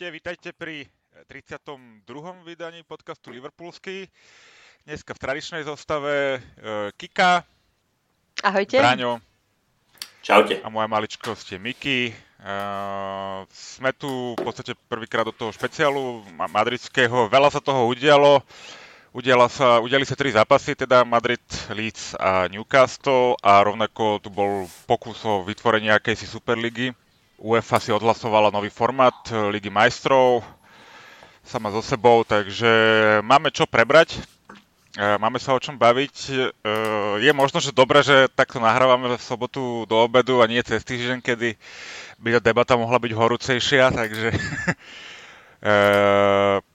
Ahojte, vítajte pri 32. vydaní podcastu Liverpoolsky. Dneska v tradičnej zostave uh, Kika. Ahojte. Braňo. Čaute. A moja maličkosť je Miki. Uh, sme tu v podstate prvýkrát do toho špeciálu madridského. Veľa sa toho udialo. Udiala sa, udiali sa tri zápasy, teda Madrid, Leeds a Newcastle a rovnako tu bol pokus o vytvorenie akejsi Superligy. UEFA si odhlasovala nový formát Ligy majstrov, sama so sebou, takže máme čo prebrať, e, máme sa o čom baviť. E, je možno, že dobre, že takto nahrávame v sobotu do obedu a nie cez týždeň, kedy by tá debata mohla byť horúcejšia, takže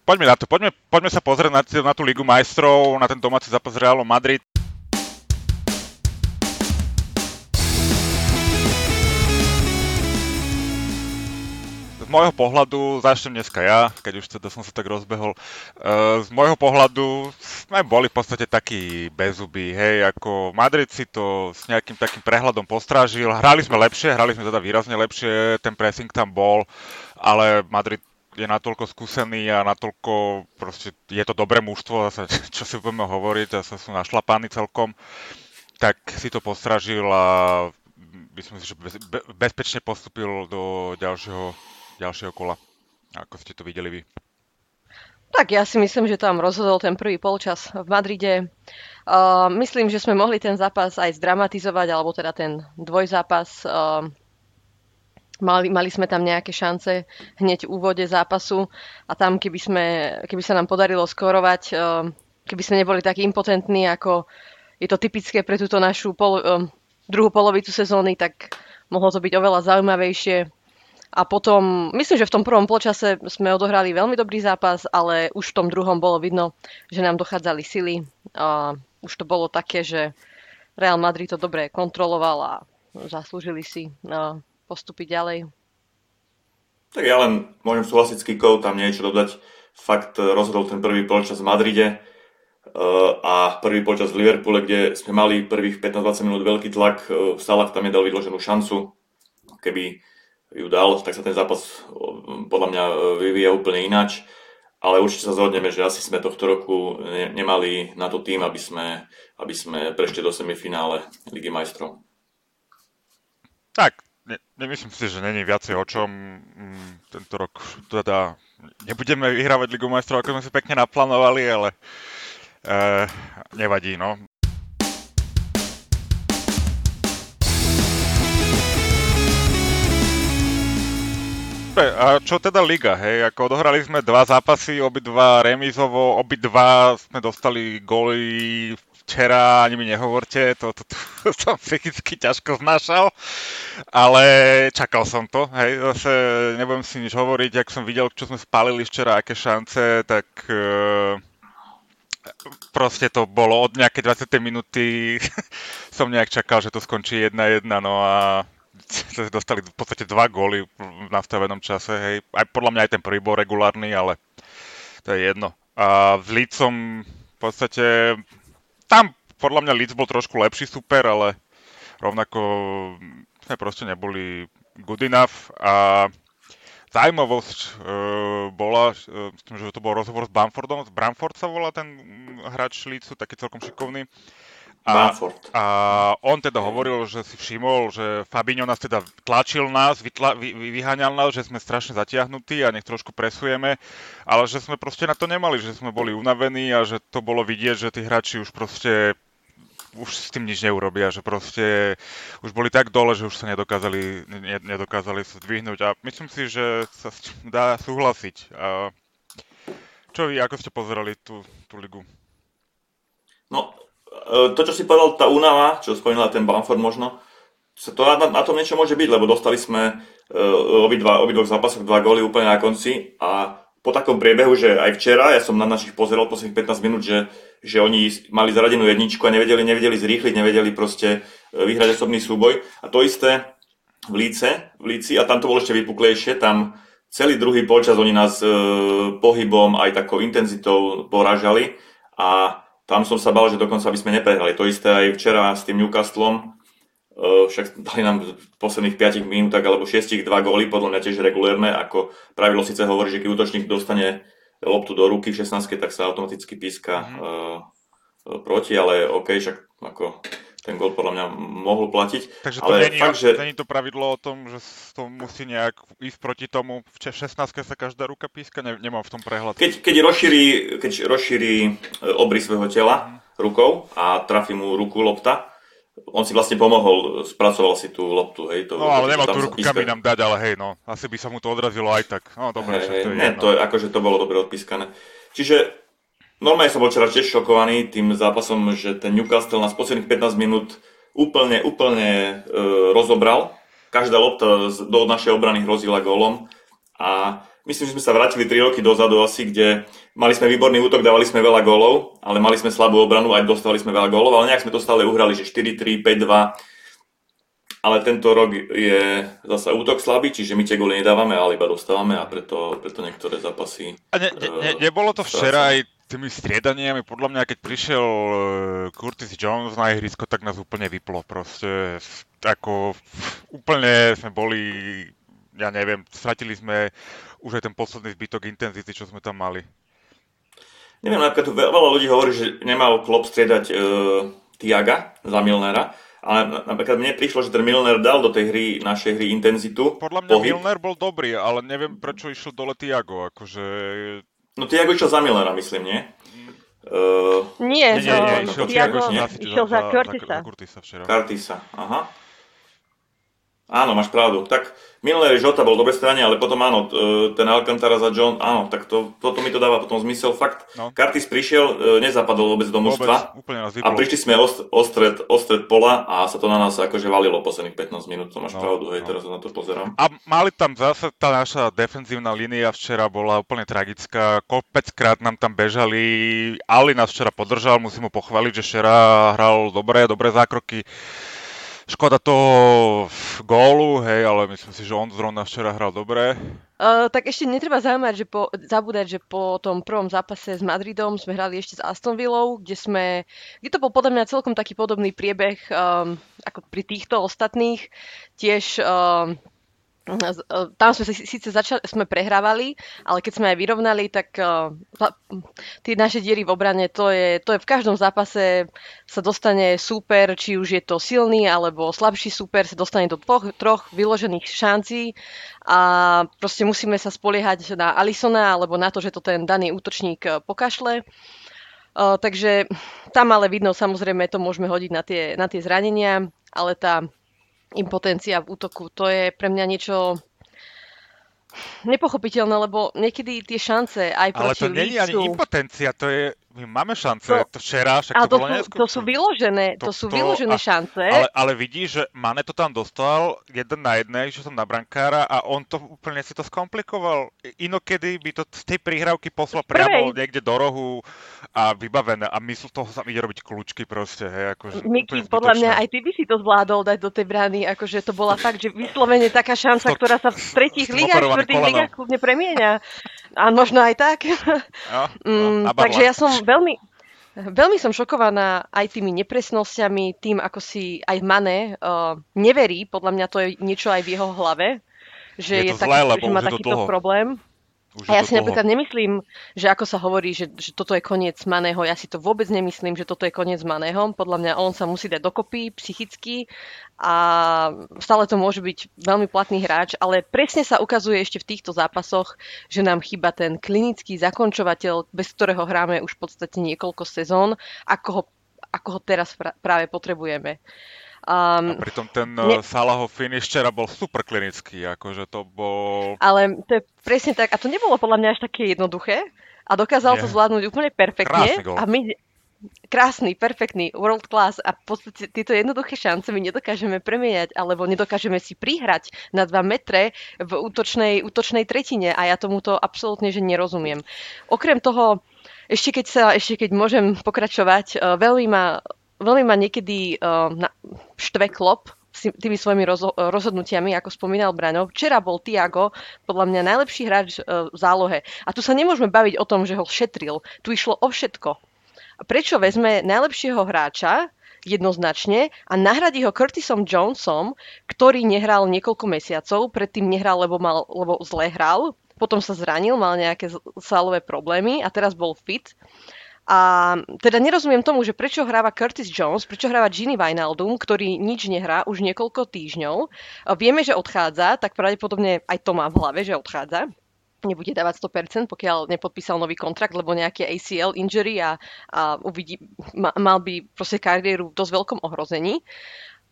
poďme na to, poďme, poďme sa pozrieť na, na tú Ligu majstrov, na ten domáci zápas Realu Madrid. Môjho pohľadu, začnem dneska ja, keď už teda som sa tak rozbehol, uh, z môjho pohľadu sme boli v podstate takí bezubí, hej, ako Madrid si to s nejakým takým prehľadom postrážil, hrali sme lepšie, hrali sme teda výrazne lepšie, ten pressing tam bol, ale Madrid je natoľko skúsený a natoľko proste je to dobré mužstvo, zase, čo si budeme hovoriť, zase sú našlapaní celkom, tak si to postražil a myslím si, že bez, be, bezpečne postupil do ďalšieho, ďalšieho kola, ako ste to videli vy. Tak ja si myslím, že tam rozhodol ten prvý polčas v Madride. Uh, myslím, že sme mohli ten zápas aj zdramatizovať, alebo teda ten dvojzápas. Uh, Mali, mali sme tam nejaké šance hneď v úvode zápasu a tam, keby, sme, keby sa nám podarilo skorovať, eh, keby sme neboli takí impotentní, ako je to typické pre túto našu pol, eh, druhú polovicu sezóny, tak mohlo to byť oveľa zaujímavejšie. A potom, myslím, že v tom prvom počase sme odohrali veľmi dobrý zápas, ale už v tom druhom bolo vidno, že nám dochádzali sily. A už to bolo také, že Real Madrid to dobre kontroloval a zaslúžili si no, postúpiť ďalej. Tak ja len môžem súhlasiť s Kikou, tam nie je čo dodať. Fakt eh, rozhodol ten prvý polčas v Madride eh, a prvý polčas v Liverpoole, kde sme mali prvých 15-20 minút veľký tlak. Eh, Salah tam nedal vydloženú šancu. Keby ju dal, tak sa ten zápas podľa mňa vyvíja úplne ináč. Ale určite sa zhodneme, že asi sme tohto roku nemali na to tým, aby sme, aby sme prešli do semifinále Ligy majstrov. Tak, ne, nemyslím si, že není viacej o čom. Mm, tento rok teda nebudeme vyhrávať Ligu majstrov, ako sme si pekne naplánovali, ale e, nevadí, no. A čo teda Liga, hej? Ako odohrali sme dva zápasy, obidva remizovo, obidva sme dostali góly včera, ani mi nehovorte, to, to, to, to som psychicky ťažko znášal, ale čakal som to, hej, zase nebudem si nič hovoriť, ak som videl, čo sme spálili včera, aké šance, tak uh, proste to bolo od nejakej 20. minúty, som nejak čakal, že to skončí 1-1, no a dostali v podstate dva góly v nastavenom čase, hej, aj podľa mňa aj ten prvý bol regulárny, ale to je jedno. A v Lícom v podstate tam podľa mňa Leeds bol trošku lepší super, ale rovnako sme proste neboli good enough a zaujímavosť uh, bola, uh, myslím, že to bol rozhovor s Bamfordom, z Bramford sa volá ten hráč Leedsu, taký celkom šikovný. A, a on teda hovoril, že si všimol, že Fabinho nás teda tlačil nás, vytla, vy, vyháňal nás, že sme strašne zatiahnutí a nech trošku presujeme, ale že sme proste na to nemali, že sme boli unavení a že to bolo vidieť, že tí hráči už proste už s tým nič neurobia, že proste už boli tak dole, že už sa nedokázali, ne, nedokázali sa zdvihnúť a myslím si, že sa dá súhlasiť. A čo vy, ako ste pozerali tú, tú ligu? No, to, čo si povedal, tá únava, čo spomínala ten Bamford možno, to na, na tom niečo môže byť, lebo dostali sme uh, obidva, obidvoch zápasoch dva góly úplne na konci a po takom priebehu, že aj včera, ja som na našich pozeral posledných 15 minút, že, že oni mali zaradenú jedničku a nevedeli, nevedeli zrýchliť, nevedeli proste e, vyhrať osobný súboj. A to isté v Líce, v Líci, a tam to bolo ešte vypuklejšie, tam celý druhý polčas oni nás e, pohybom aj takou intenzitou poražali a tam som sa bal, že dokonca by sme neprehrali. To isté aj včera s tým Newcastlom. Uh, však dali nám v posledných 5 minútach alebo 6 dva góly, podľa mňa tiež regulérne, ako pravidlo síce hovorí, že keď útočník dostane loptu do ruky v 16, tak sa automaticky píska mm-hmm. proti, ale OK, však ako ten gol podľa mňa mohol platiť. Takže to ale není, fakt, že... není to pravidlo o tom, že to musí nejak ísť proti tomu. V 16 sa každá ruka píska, ne, nemám v tom prehľad. Keď, keď rozšíri, keď rozšíri obrys svojho tela mm. rukou a trafí mu ruku lopta, on si vlastne pomohol, spracoval si tú loptu, hej. To, no ale nemal tú ruku kam nám dať, ale hej, no, asi by sa mu to odrazilo aj tak. No dobre, hej, to je ne, to je, akože to bolo dobre odpískané. Čiže normálne som bol včera tiež šokovaný tým zápasom, že ten Newcastle nás posledných 15 minút úplne, úplne e, rozobral. Každá lopta do našej obrany hrozila gólom a myslím, že sme sa vrátili 3 roky dozadu asi, kde Mali sme výborný útok, dávali sme veľa gólov, ale mali sme slabú obranu, aj dostali sme veľa gólov, ale nejak sme to stále uhrali, že 4-3, 5-2. Ale tento rok je zasa útok slabý, čiže my tie góly nedávame, ale iba dostávame a preto, preto niektoré zápasy... A ne, ne, ne, nebolo to včera aj tými striedaniami, podľa mňa, keď prišiel e, Curtis Jones na ihrisko, tak nás úplne vyplo. Proste ako úplne sme boli, ja neviem, stratili sme už aj ten posledný zbytok intenzity, čo sme tam mali. Neviem, napríklad tu veľa ľudí hovorí, že nemal Klopp striedať uh, Tiaga za Milnera, ale napríklad mne prišlo, že ten Milner dal do tej hry, našej hry intenzitu. Podľa mňa pohyb. Milner bol dobrý, ale neviem, prečo išiel dole Tiago. Akože... No Tiago išiel za Milnera, myslím, nie? Uh, nie, nie, nie, nie, išiel, Tiago, išiel za, za, Curtisa. Za, za Curtisa včera. Curtisa, aha. Áno, máš pravdu. Tak Milner Žota bol dobre strane, ale potom áno, ten Alcantara za John, áno, tak to, toto mi to dáva potom zmysel. Fakt, no. Curtis prišiel, e, nezapadol vôbec do mužstva a prišli sme ost, ostred, ostred pola a sa to na nás akože valilo posledných 15 minút, to máš no, pravdu, hej, no. teraz na to pozerám. A mali tam zase, tá naša defenzívna línia včera bola úplne tragická, kopeckrát nám tam bežali, Ali nás včera podržal, musím mu pochváliť, že včera hral dobre, dobré zákroky Škoda toho gólu, hej, ale myslím si, že on zrovna včera hral dobre. Uh, tak ešte netreba zaujímať, že po, zabúdať, že po tom prvom zápase s Madridom sme hrali ešte s Aston Villou, kde sme, kde to bol podľa mňa celkom taký podobný priebeh um, ako pri týchto ostatných. Tiež um, tam sme síce začali, sme prehrávali, ale keď sme aj vyrovnali, tak uh, tie naše diery v obrane, to je, to je v každom zápase sa dostane super, či už je to silný alebo slabší super, sa dostane do dvoch, troch vyložených šancí a proste musíme sa spoliehať na Alisona alebo na to, že to ten daný útočník e, pokašle. Uh, takže tam ale vidno, samozrejme, to môžeme hodiť na tie, na tie zranenia, ale tá impotencia v útoku. To je pre mňa niečo nepochopiteľné, lebo niekedy tie šance aj proti Ale to nie je ani impotencia, to je my máme šance, to, to včera, však to, to bolo sú, to sú vyložené, to, to sú vyložené a, šance. Ale, ale vidíš, že Mane to tam dostal jeden na jednej, že som na brankára a on to úplne si to skomplikoval. Inokedy by to z tej prihrávky poslal priamo niekde do rohu a vybavené a myslel toho sa ide robiť kľúčky proste, hej, akože Miky, podľa mňa aj ty by si to zvládol dať do tej brány, akože to bola fakt, že vyslovene taká šanca, to, ktorá sa v tretích ligách, štvrtých ligách kľudne premieňa. A možno aj tak. No, no, takže ja som veľmi, veľmi som šokovaná aj tými nepresnosťami, tým, ako si aj Mane uh, neverí. Podľa mňa to je niečo aj v jeho hlave, že, je, je zlé, taký, že má takýto problém. Už a ja si napríklad nemyslím, že ako sa hovorí, že, že toto je koniec Maného, ja si to vôbec nemyslím, že toto je koniec Maného. Podľa mňa on sa musí dať dokopy psychicky a stále to môže byť veľmi platný hráč, ale presne sa ukazuje ešte v týchto zápasoch, že nám chýba ten klinický zakončovateľ, bez ktorého hráme už v podstate niekoľko sezón, ako ho, ako ho teraz práve potrebujeme. Um, a pritom ten ne... Eh, Salahov finish včera bol super klinický, akože to bol... Ale to je presne tak, a to nebolo podľa mňa až také jednoduché a dokázal Nie. to zvládnuť úplne perfektne. A my, krásny, perfektný, world class a v podstate tieto jednoduché šance my nedokážeme premieňať alebo nedokážeme si prihrať na 2 metre v útočnej, útočnej tretine a ja tomuto absolútne že nerozumiem. Okrem toho, ešte keď sa, ešte keď môžem pokračovať, eh, veľmi ma veľmi ma niekedy uh, na, štve klop tými svojimi rozho- rozhodnutiami, ako spomínal Braňo. Včera bol Tiago podľa mňa najlepší hráč uh, v zálohe. A tu sa nemôžeme baviť o tom, že ho šetril. Tu išlo o všetko. Prečo vezme najlepšieho hráča, jednoznačne a nahradí ho Curtisom Jonesom, ktorý nehral niekoľko mesiacov, predtým nehral, lebo, mal, lebo zle hral, potom sa zranil, mal nejaké sálové problémy a teraz bol fit. A teda nerozumiem tomu, že prečo hráva Curtis Jones, prečo hráva Ginny Wijnaldum, ktorý nič nehrá už niekoľko týždňov. Vieme, že odchádza, tak pravdepodobne aj to má v hlave, že odchádza nebude dávať 100%, pokiaľ nepodpísal nový kontrakt, lebo nejaké ACL injury a, a uvidí, ma, mal by proste kariéru v dosť veľkom ohrození.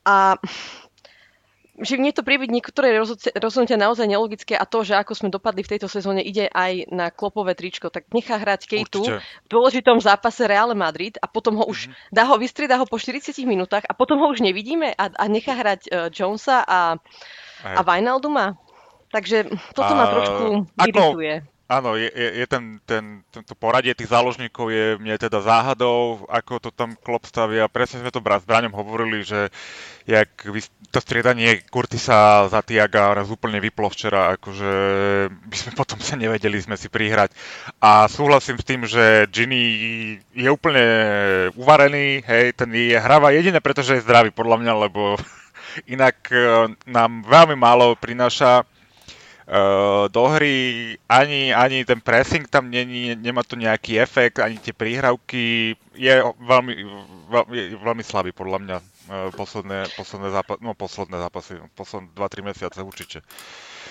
A že mne to príbyť niektoré rozhodnutia naozaj nelogické a to, že ako sme dopadli v tejto sezóne, ide aj na klopové tričko, tak nechá hrať Kejtu v dôležitom zápase Real Madrid a potom ho už mm-hmm. dá ho, vystrieda ho po 40 minútach a potom ho už nevidíme a, a nechá hrať uh, Jonesa a, a Wijnalduma. Takže toto ma trošku irituje. Áno, je, je, je ten, ten, to poradie tých záložníkov je mne teda záhadou, ako to tam Klopp stavia. Presne sme to s Braňom hovorili, že jak to striedanie Kurtisa za Tiaga raz úplne vyplo včera, akože by sme potom sa nevedeli sme si prihrať. A súhlasím s tým, že Ginny je úplne uvarený, hej, ten je hráva jediné, pretože je zdravý podľa mňa, lebo inak eh, nám veľmi málo prináša do hry, ani, ani ten pressing tam není, nemá to nejaký efekt, ani tie príhravky, je veľmi, veľmi, veľmi slabý podľa mňa. Uh, posledné, posledné, zápas, no, posledné zápasy, posledné 2-3 mesiace určite.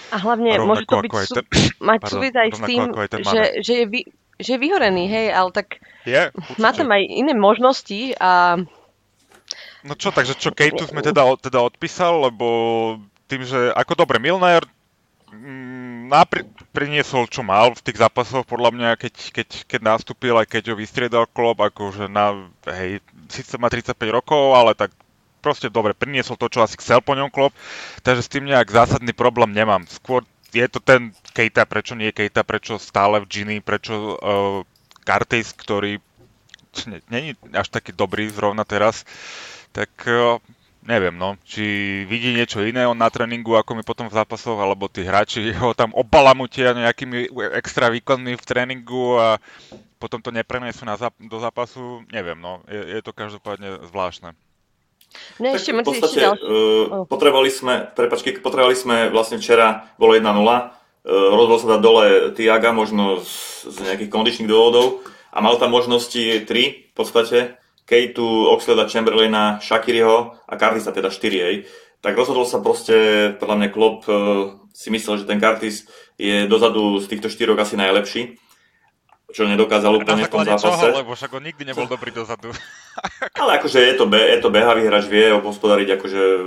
A hlavne a môže to byť sú, ten, mať súvis aj s tým, že, že, je vy, že je vyhorený, hej, ale tak je, má tam aj iné možnosti a No čo, takže čo, Kejtu sme teda, teda odpísal, lebo tým, že ako dobre, Milner Mm, napri- priniesol, čo mal v tých zápasoch, podľa mňa, keď, keď, keď nastúpil, aj keď ho vystriedal klub, akože na, hej, síce má 35 rokov, ale tak proste dobre, priniesol to, čo asi chcel po ňom klub, takže s tým nejak zásadný problém nemám. Skôr je to ten Kejta, prečo nie Kejta, prečo stále v Gini, prečo uh, Curtis, ktorý není až taký dobrý zrovna teraz, tak uh, neviem, no, či vidí niečo iné on na tréningu, ako mi potom v zápasoch, alebo tí hráči ho tam obalamutia nejakými extra výkonmi v tréningu a potom to neprenesú na zap- do zápasu, neviem, no, je, je to každopádne zvláštne. Ne, ešte v podstate uh, potrebovali sme, prepačky, potrebovali sme vlastne včera, bolo 1-0, uh, rozhodol sa dať dole Tiaga, možno z, z nejakých kondičných dôvodov a mal tam možnosti 3 v podstate, Kejtu, Oxleda, Chamberlaina, Shakiriho a Curtisa teda 4, hej, tak rozhodol sa proste, podľa mňa Klopp uh, si myslel, že ten Curtis je dozadu z týchto štyroch asi najlepší, čo nedokázal úplne v tom zápase. Čoho, lebo však on nikdy nebol dobrý dozadu. Ale akože je to, je to behavý hráč, vie hospodariť akože e,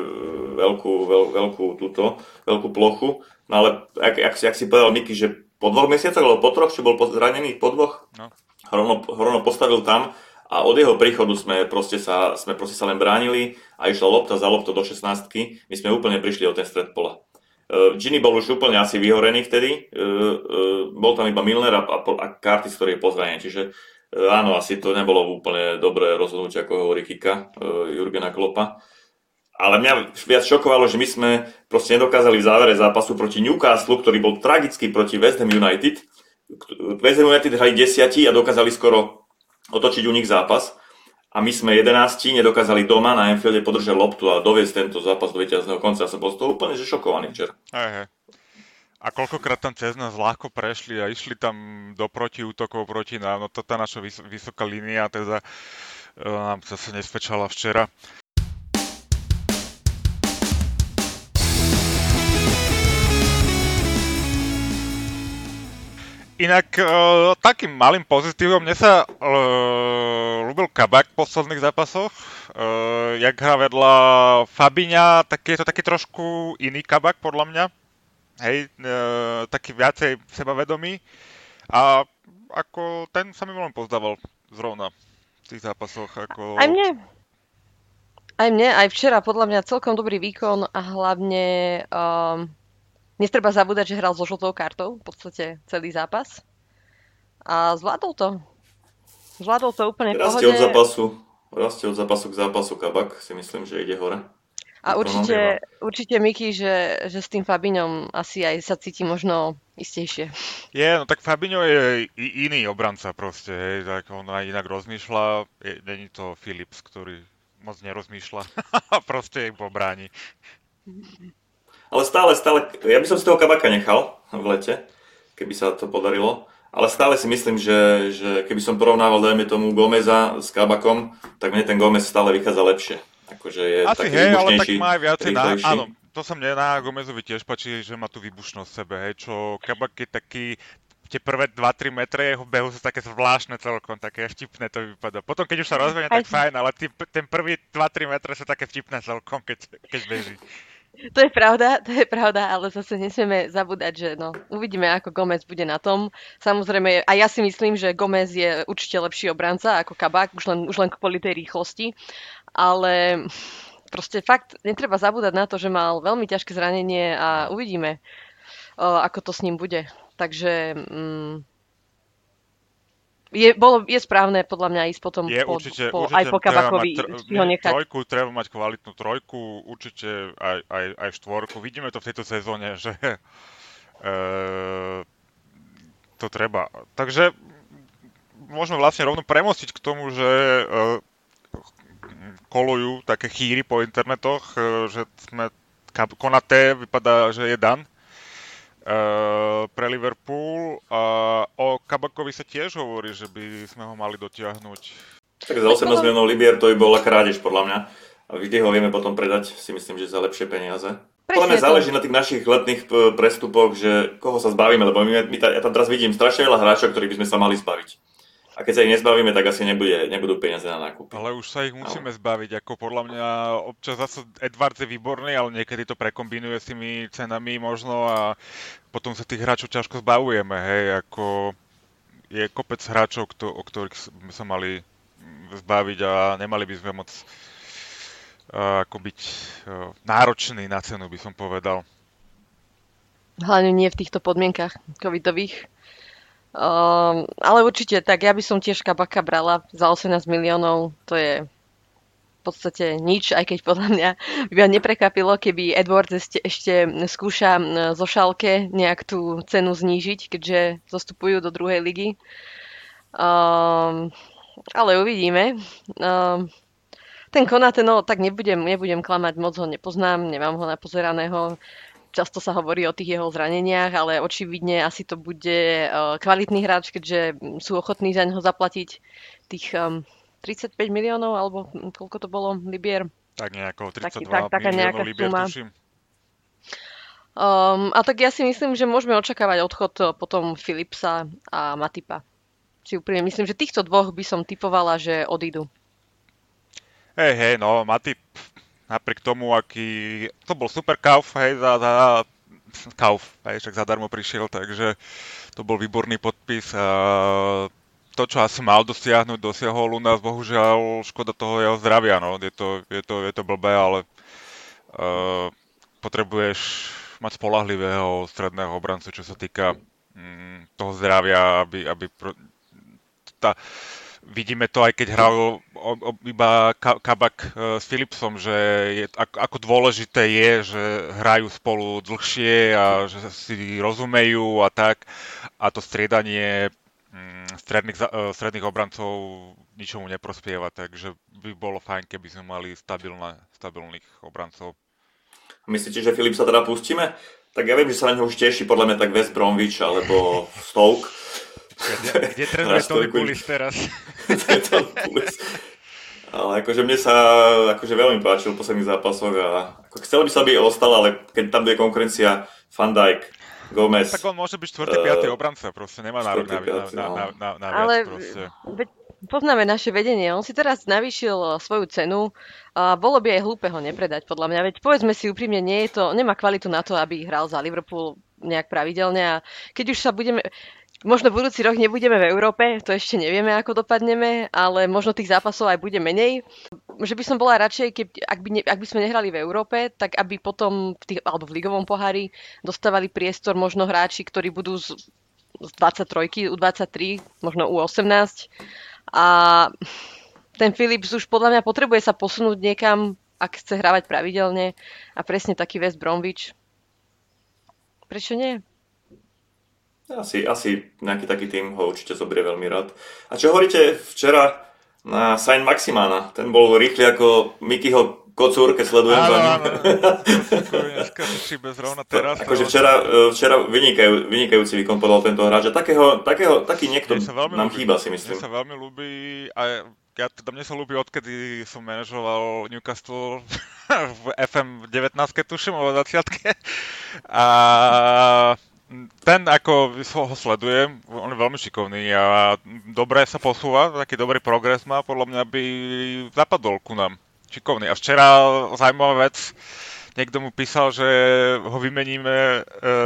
veľkú, veľ, veľkú túto, veľkú plochu. No ale ak, ak, ak si povedal Miky, že po dvoch mesiacoch, alebo po troch, čo bol zranený, po dvoch, no. Hrono, Hrono postavil tam a od jeho príchodu sme proste sa, sme proste sa len bránili a išla lopta za lopto do 16 My sme úplne prišli o ten stred pola. Uh, Ginny bol už úplne asi vyhorený vtedy, uh, uh, bol tam iba Milner a, a, a Curtis, ktorý je pozranený, čiže áno, asi to nebolo úplne dobré rozhodnutie, ako hovorí Kika, Jurgena Klopa. Ale mňa viac šokovalo, že my sme proste nedokázali v závere zápasu proti Newcastle, ktorý bol tragický proti West Ham United. West Ham United hrali desiatí a dokázali skoro otočiť u nich zápas a my sme 11 nedokázali doma na Enfielde podržať loptu a doviesť tento zápas do víťazného konca. Ja som bol z toho úplne že šokovaný včera. Aj. A koľkokrát tam cez nás ľahko prešli a išli tam do protiútokov proti nám. No to tá naša vys- vysoká línia teda e, nám zase nesvedčala včera. Inak uh, takým malým pozitívom, mne sa uh, ľúbil Kabak v posledných zápasoch. Uh, jak hrá vedľa Fabiňa, tak je to taký trošku iný Kabak podľa mňa. Hej, uh, taký viacej sebavedomý. A ako ten sa mi veľmi pozdával zrovna v tých zápasoch. Ako... Aj mne. Aj mne, aj včera podľa mňa celkom dobrý výkon a hlavne um, Netreba zabúdať, že hral so žltou kartou v podstate celý zápas. A zvládol to. Zvládol to úplne v pohode. Rastie od zápasu, rastie od zápasu k zápasu Kabak, si myslím, že ide hore. A určite, určite Miky, že, že s tým Fabiňom asi aj sa cíti možno istejšie. Je, no tak Fabinho je iný obranca proste, hej, tak on aj inak rozmýšľa, je, není to Philips, ktorý moc nerozmýšľa. Proste ich pobráni. Ale stále, stále, ja by som si toho kabaka nechal v lete, keby sa to podarilo. Ale stále si myslím, že, že keby som porovnával, dajme tomu, Gomeza s kabakom, tak mne ten Gomez stále vychádza lepšie. Akože je Asi taký hej, ale tak má aj viacej na... Áno, to sa mne na Gomezovi tiež páči, že má tú výbušnosť v sebe, hej, čo kabak je taký tie prvé 2-3 metre jeho behu sú také zvláštne celkom, také vtipné to vypadá. Potom keď už sa rozbehne, tak Aj- fajn, ale tí, ten prvý 2-3 metre sú také vtipné celkom, keď, keď beží. To je pravda, to je pravda, ale zase nesmieme zabúdať, že no, uvidíme, ako Gomez bude na tom. Samozrejme, a ja si myslím, že Gomez je určite lepší obranca ako Kabak, už len, už len kvôli tej rýchlosti, ale proste fakt netreba zabúdať na to, že mal veľmi ťažké zranenie a uvidíme, ako to s ním bude. Takže mm, je, bolo, je správne podľa mňa ísť potom Je po, určite, po, určite aj po Kabakovi, mať tr- ho nechať. trojku, treba mať kvalitnú trojku, určite aj, aj, aj štvorku. Vidíme to v tejto sezóne, že e, to treba. Takže môžeme vlastne rovno premostiť k tomu, že e, kolujú také chýry po internetoch, e, že sme Konaté vypadá, že je dan e, pre Liverpool a o Kabakovi sa tiež hovorí, že by sme ho mali dotiahnuť Tak za 18 miliónov libier to by bola krádež podľa mňa. A vždy ho vieme potom predať, si myslím, že za lepšie peniaze. Podľa mňa záleží na tých našich letných p- prestupoch, že koho sa zbavíme, lebo my, my ja tam teraz vidím strašne veľa hráčov, ktorých by sme sa mali zbaviť. A keď sa ich nezbavíme, tak asi nebude, nebudú peniaze na nákup. Ale už sa ich musíme zbaviť, ako podľa mňa občas zase Edwards je výborný, ale niekedy to prekombinuje s tými cenami možno a potom sa tých hráčov ťažko zbavujeme, hej, ako je kopec hráčov, kto, o ktorých s- by sa mali zbaviť a nemali by sme moc uh, ako byť uh, náročný na cenu, by som povedal. Hlavne nie v týchto podmienkach covidových. Um, ale určite, tak ja by som tiež Kabaka brala za 18 miliónov, to je v podstate nič, aj keď podľa mňa by ma neprekvapilo, keby Edwards ešte, ešte skúša zo šálke nejak tú cenu znížiť, keďže zostupujú do druhej ligy. Um, ale uvidíme. Um, ten Konate, no tak nebudem, nebudem klamať, moc ho nepoznám, nemám ho napozeraného. Často sa hovorí o tých jeho zraneniach, ale očividne asi to bude uh, kvalitný hráč, keďže sú ochotní za neho zaplatiť tých um, 35 miliónov, alebo koľko to bolo, Libier. Tak nejako 32 tak- taká nejaká libier, suma. tuším. Um, a tak ja si myslím, že môžeme očakávať odchod uh, potom Philipsa a Matipa. Si úprimne myslím, že týchto dvoch by som typovala, že odídu. Hej, hej, no, Matip, napriek tomu, aký... To bol super kauf, hej, za, za kauf, hej, však zadarmo prišiel, takže to bol výborný podpis a to, čo asi mal dosiahnuť, dosiahol u nás, bohužiaľ, škoda toho jeho zdravia, no, je to, je to, je to blbé, ale uh, potrebuješ mať spolahlivého stredného obrancu, čo sa týka mm, toho zdravia, aby, aby pro, tá, vidíme to aj keď hral iba Ka- Kabak e, s Philipsom, že je, ako, dôležité je, že hrajú spolu dlhšie a že si rozumejú a tak. A to striedanie mm, stredných, e, stredných obrancov ničomu neprospieva, takže by bolo fajn, keby sme mali stabilné, stabilných obrancov. Myslíte, že Filip sa teda pustíme? Tak ja viem, že sa na ňo už teší podľa mňa tak West Bromwich alebo Stoke. Kde, kde trénuje Tony. Pulis teraz? Ale akože mne sa akože veľmi páčil v posledných zápasoch a ako chcel by sa, aby ostal, ale keď tam bude konkurencia Van Dijk, Gomez, Tak on môže byť 4. 5. obranca, proste nemá nárok na, štvrtý, na, na, no. na, na, na viac Ale proste. veď poznáme naše vedenie. On si teraz navýšil eh, svoju cenu a bolo by aj hlúpe ho nepredať, podľa mňa. Veď povedzme si úprimne, nie je to, nemá kvalitu na to, aby hral za Liverpool nejak pravidelne a keď už sa budeme, možno budúci rok nebudeme v Európe, to ešte nevieme, ako dopadneme, ale možno tých zápasov aj bude menej. Že by som bola radšej, keď, ak, by ne, ak by sme nehrali v Európe, tak aby potom v tých, alebo v ligovom pohári dostávali priestor možno hráči, ktorí budú z, z 23, U23, možno U18. A ten Philips už podľa mňa potrebuje sa posunúť niekam, ak chce hrávať pravidelne. A presne taký West Bromwich. Prečo nie? Asi, asi nejaký taký tým ho určite zobrie veľmi rád. A čo hovoríte včera Na Saint Maximana. Ten bol rýchly ako Mikyho kocúr, keď sledujem Áno, za ním. áno, teraz. Akože včera, e, včera vynikajú, vynikajúci výkon podal tento hráč a takého, takého, taký niekto Mne nám ľúbi. chýba si Mne myslím. sa veľmi ľúbi a ja, teda mne sa ľúbi odkedy som manažoval Newcastle v FM 19 tuším, alebo 20 A ten ako ho sledujem, on je veľmi šikovný a dobre sa posúva, taký dobrý progres má, podľa mňa by zapadol ku nám. Šikovný. A včera zaujímavá vec, niekto mu písal, že ho vymeníme e,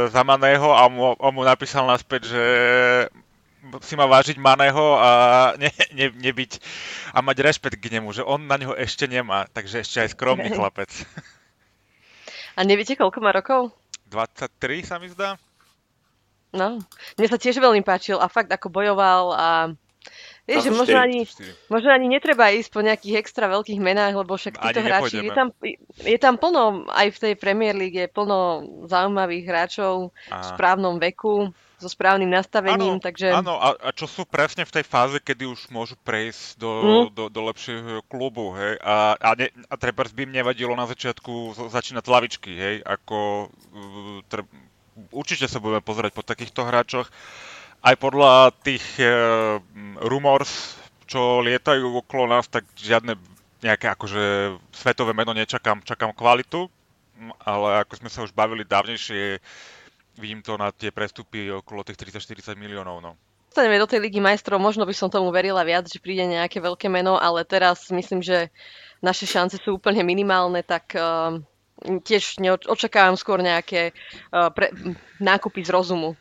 za Maného a mu, on mu napísal naspäť, že si má vážiť Maného a ne, ne, nebyť a mať rešpekt k nemu, že on na neho ešte nemá, takže ešte aj skromný chlapec. A neviete, koľko má rokov? 23 sa mi zdá? No, mne sa tiež veľmi páčil a fakt ako bojoval a vieš, že možno 24. ani, 4. možno ani netreba ísť po nejakých extra veľkých menách, lebo však títo Ani hráči, je tam, je tam plno, aj v tej Premier League je plno zaujímavých hráčov v A- správnom veku, so správnym nastavením, takže Áno, a, a čo sú presne v tej fáze, kedy už môžu prejsť do, Mm. do, do lepšieho klubu, hej, a, a, ne, a trebárs by im nevadilo na začiatku začínať z lavičky, hej, ako tre, určite sa budeme pozerať po takýchto hráčoch, aj podľa tých uh, rumors, čo lietajú okolo nás, tak žiadne nejaké akože svetové meno nečakám, čakám kvalitu, Mm, ale ako sme sa už bavili dávnejšie, vidím to na tie prestupy okolo tých 30-40 miliónov, no. dostaneme do tej ligy majstrov, možno by som tomu verila viac, že príde nejaké veľké meno, ale teraz myslím, že naše šance sú úplne minimálne, tak uh, tiež neočakávam skôr nejaké uh, pre, nákupy z rozumu.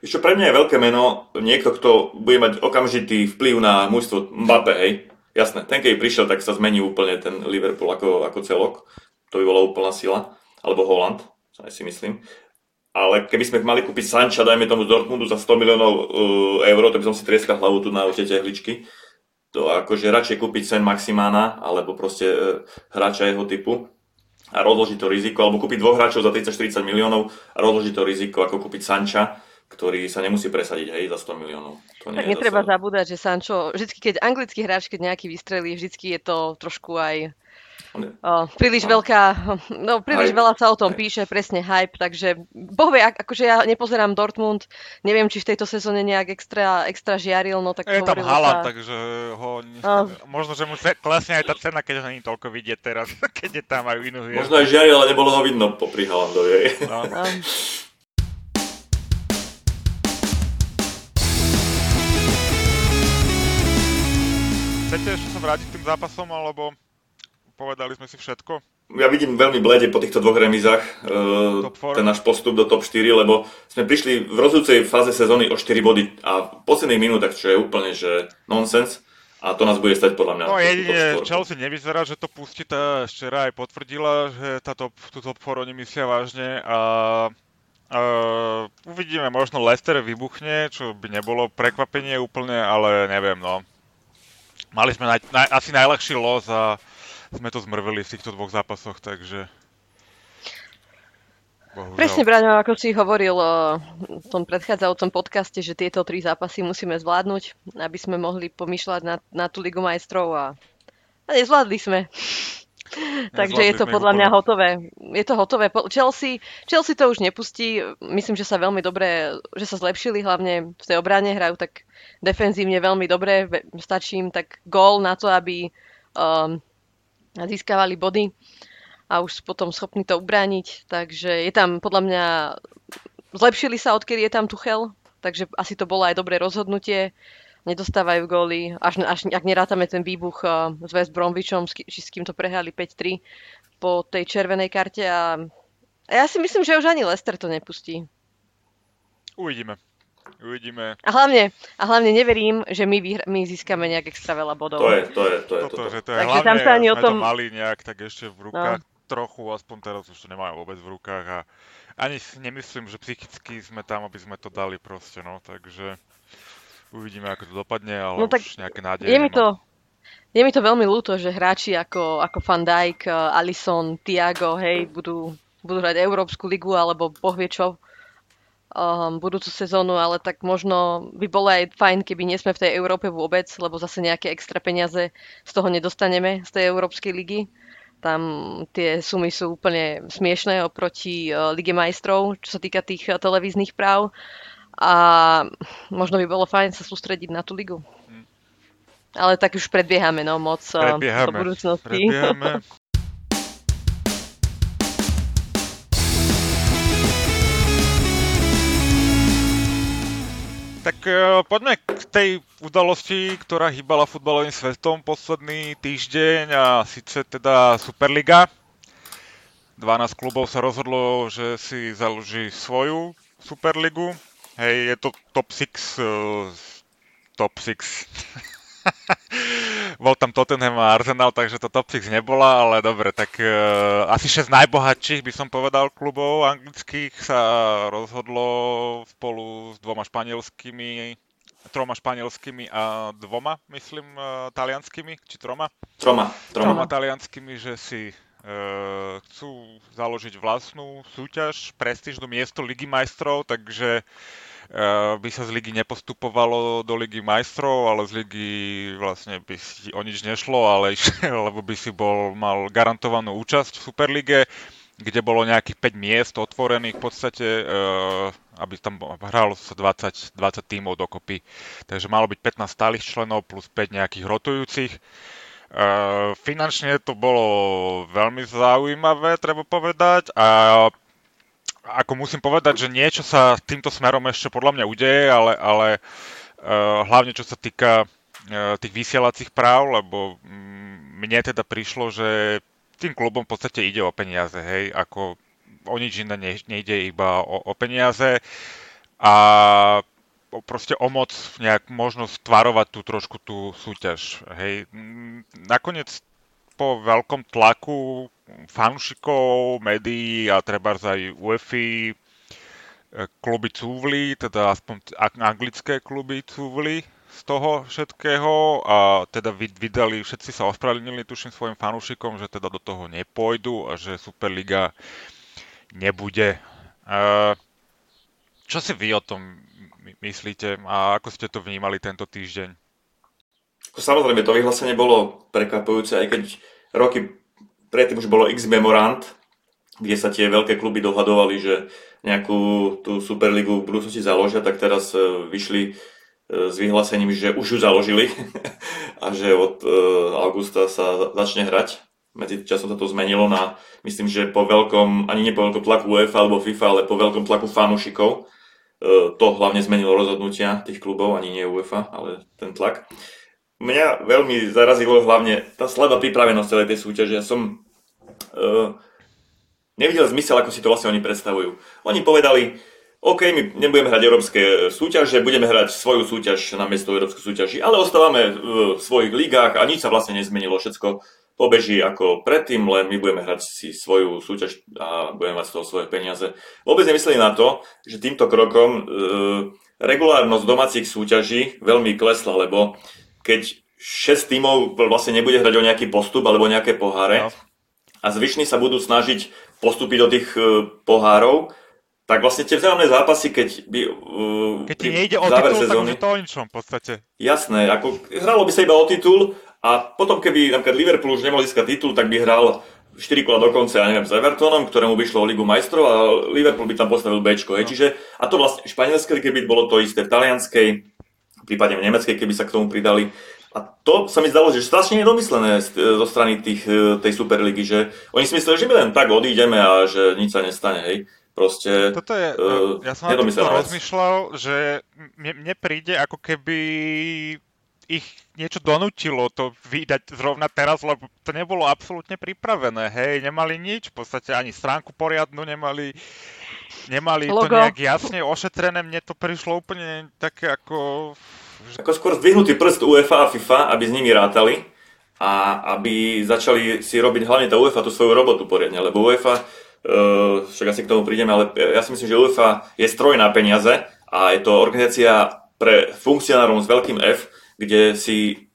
Čo, pre mňa je veľké meno niekto, kto bude mať okamžitý vplyv na mužstvo Mbappé, hej. Jasné, ten keď prišiel, tak sa zmení úplne ten Liverpool ako, ako celok. To by bola úplná sila. Alebo Holland, aj si myslím. Ale keby sme mali kúpiť Sancha, dajme tomu z Dortmundu za 100 miliónov uh, eur, to by som si trieskal hlavu tu na tie tehličky. To akože radšej kúpiť sen Maximána, alebo proste uh, hráča jeho typu a rozložiť to riziko, alebo kúpiť dvoch hráčov za 30-40 miliónov a rozložiť to riziko, ako kúpiť Sancha, ktorý sa nemusí presadiť hej, za 100 miliónov. To Tak nie je netreba zase- zabúdať, že Sancho, vždycky keď anglický hráč, keď nejaký vystrelí, vždycky je to trošku aj o, príliš No. veľká, no príliš Hype. veľa sa o tom Hype. píše, presne hype, takže boh vie, ak- akože ja nepozerám Dortmund, neviem, či v tejto sezóne nejak extra, extra žiaril, no tak Je tam Haaland, sa... takže ho... No. Možno, že mu klesne aj tá cena, keď ho není toľko vidieť teraz, keď je tam majú inú hviezdu. Možno aj žiari, ale nebolo ho vidno popri Haalandovi. hej. No. No, Chcete ešte sa vrátiť k tým zápasom, alebo povedali sme si všetko? Ja vidím veľmi blede po týchto dvoch remizách four. ten náš postup do top 4, lebo sme prišli v rozhodujúcej fáze sezóny o 4 body a v posledných minútach, čo je úplne že nonsens a to nás bude stať podľa mňa. No jedine. Chelsea nevyzerá, že to pustí, tá včera aj potvrdila, že tá top, tú top 4 oni myslia vážne a uh, uvidíme, možno Leicester vybuchne, čo by nebolo prekvapenie úplne, ale neviem, no. Mali sme naj, naj, asi najľahší los a sme to zmrvili v týchto dvoch zápasoch, takže... Bohužiaľ. Presne, Braňo, ako si hovoril o tom predchádzajúcom podcaste, že tieto tri zápasy musíme zvládnuť, aby sme mohli pomýšľať na, na tú Ligu majstrov a, a nezvládli sme. Takže je to podľa mňa hotové. Je to hotové. Chelsea, Chelsea to už nepustí. Myslím, že sa veľmi dobre, že sa zlepšili, hlavne v tej obrane hrajú tak defenzívne veľmi dobre. Stačí im tak gól na to, aby um, získavali body a už potom schopní to ubrániť. Takže je tam podľa mňa... Zlepšili sa, odkedy je tam Tuchel, takže asi to bolo aj dobré rozhodnutie. Nedostávajú góly, až, až ak nerátame ten výbuch uh, s West Bromwichom, s, či s kým to prehrali 5-3 po tej červenej karte a, a ja si myslím, že už ani Leicester to nepustí. Uvidíme. Uvidíme. A hlavne, a hlavne neverím, že my, vyhra- my získame nejak extra veľa bodov. To je, to je, to je Toto, toto. že to je Takže hlavne, tam sa ani o tom- to mali nejak tak ešte v rukách trochu, aspoň teraz už to nemajú vôbec v rukách a ani si nemyslím, že psychicky sme tam, aby sme to dali proste, no, takže uvidíme, ako to dopadne, ale No tak už nejaké nádeje Je mi to, je mi to veľmi ľúto, že hráči ako, ako Van Dijk, Alisson, Thiago, hej, budú, budú hrať Európsku ligu alebo boh vie čo. Um, budúcu sezónu, ale tak možno by bolo aj fajn, keby nie sme v tej Európe vôbec, lebo zase nejaké extra peniaze z toho nedostaneme z tej Európskej ligy. Tam tie sumy sú úplne smiešné oproti uh, Lige majstrov, čo sa týka tých uh, televíznych práv. A možno by bolo fajn sa sústrediť na tú ligu. Hm. Ale tak už predbiehame, no, moc uh, predbiehame, do budúcnosti. Predbiehame. Tak uh, poďme k tej udalosti, ktorá hýbala futbalovým svetom posledný týždeň a síce teda Superliga. 12 klubov sa rozhodlo, že si založí svoju Superligu. Hej, je to top 6, uh, top 6 Bol tam Tottenham a Arsenal, takže to top 6 nebola, ale dobre, tak uh, asi 6 najbohatších by som povedal klubov anglických sa rozhodlo spolu s dvoma španielskými troma španielskými a dvoma, myslím, uh, talianskými, či troma? Troma. Troma, troma talianskými, že si uh, chcú založiť vlastnú súťaž, prestížnu miesto Ligy majstrov, takže by sa z ligy nepostupovalo do ligy majstrov, ale z ligy vlastne by si o nič nešlo, ale lebo by si bol, mal garantovanú účasť v Superlige, kde bolo nejakých 5 miest otvorených v podstate, eh, aby tam hralo sa 20, 20 tímov dokopy. Takže malo byť 15 stálych členov plus 5 nejakých rotujúcich. Uh, finančne to bolo veľmi zaujímavé, treba povedať. A ako musím povedať, že niečo sa týmto smerom ešte podľa mňa udeje, ale, ale uh, hlavne čo sa týka uh, tých vysielacích práv, lebo um, mne teda prišlo, že tým klubom v podstate ide o peniaze, hej, ako o nič iné ne, nejde iba o, o peniaze a proste o moc nejak možnosť tvarovať tú trošku tú súťaž. Hej. Nakoniec po veľkom tlaku fanúšikov, médií a treba aj UEFI, e, kluby cúvli, teda aspoň anglické kluby cúvli z toho všetkého a teda vydali, všetci sa ospravedlnili tuším svojim fanúšikom, že teda do toho nepôjdu a že Superliga nebude. E, čo si vy o tom myslíte a ako ste to vnímali tento týždeň? Samozrejme, to vyhlásenie bolo prekvapujúce, aj keď roky predtým už bolo x memorand, kde sa tie veľké kluby dohadovali, že nejakú tú Superligu v budúcnosti založia, tak teraz e, vyšli e, s vyhlásením, že už ju založili a že od e, augusta sa začne hrať. Medzi časom sa to zmenilo na, myslím, že po veľkom, ani nie po veľkom tlaku UEFA alebo FIFA, ale po veľkom tlaku fanúšikov. To hlavne zmenilo rozhodnutia tých klubov, ani nie UEFA, ale ten tlak mňa veľmi zarazilo hlavne tá slabá pripravenosť celej tej súťaže. Ja som uh, nevidel zmysel, ako si to vlastne oni predstavujú. Oni povedali, OK, my nebudeme hrať európske súťaže, budeme hrať svoju súťaž na miesto európskej súťaži, ale ostávame v svojich ligách a nič sa vlastne nezmenilo. Všetko pobeží ako predtým, len my budeme hrať si svoju súťaž a budeme mať z toho svoje peniaze. Vôbec nemysleli na to, že týmto krokom e, regulárnosť domácich súťaží veľmi klesla, lebo keď 6 tímov vlastne nebude hrať o nejaký postup alebo nejaké poháre no. a zvyšní sa budú snažiť postúpiť do tých uh, pohárov, tak vlastne tie vzájomné zápasy, keď by... Uh, keď ti nejde o titul, sezóny, tak to o ničom v podstate. Jasné, ako hralo by sa iba o titul a potom keby napríklad Liverpool už nemohol získať titul, tak by hral 4 kola do konca, ja neviem, s Evertonom, ktorému by šlo o Ligu majstrov a Liverpool by tam postavil Bčko. No. Čiže, a to vlastne v španielskej keby bolo to isté, v talianskej, prípadne v nemeckej, keby sa k tomu pridali. A to sa mi zdalo, že strašne nedomyslené zo strany tých, e, tej Superligy, že oni si mysleli, že my len tak odídeme a že nič sa nestane, hej. Proste Toto je, uh, ja som na rozmýšľal, že mne, mne príde ako keby ich niečo donútilo to vydať zrovna teraz, lebo to nebolo absolútne pripravené, hej, nemali nič, v podstate ani stránku poriadnu nemali, nemali Logo. to nejak jasne ošetrené, mne to prišlo úplne také ako ako skôr zdvihnutý prst UEFA a FIFA, aby s nimi rátali a aby začali si robiť hlavne tá UEFA tú svoju robotu poriadne, lebo UEFA, uh, však asi k tomu prídeme, ale ja si myslím, že UEFA je stroj na peniaze a je to organizácia pre funkcionárov s veľkým F, kde si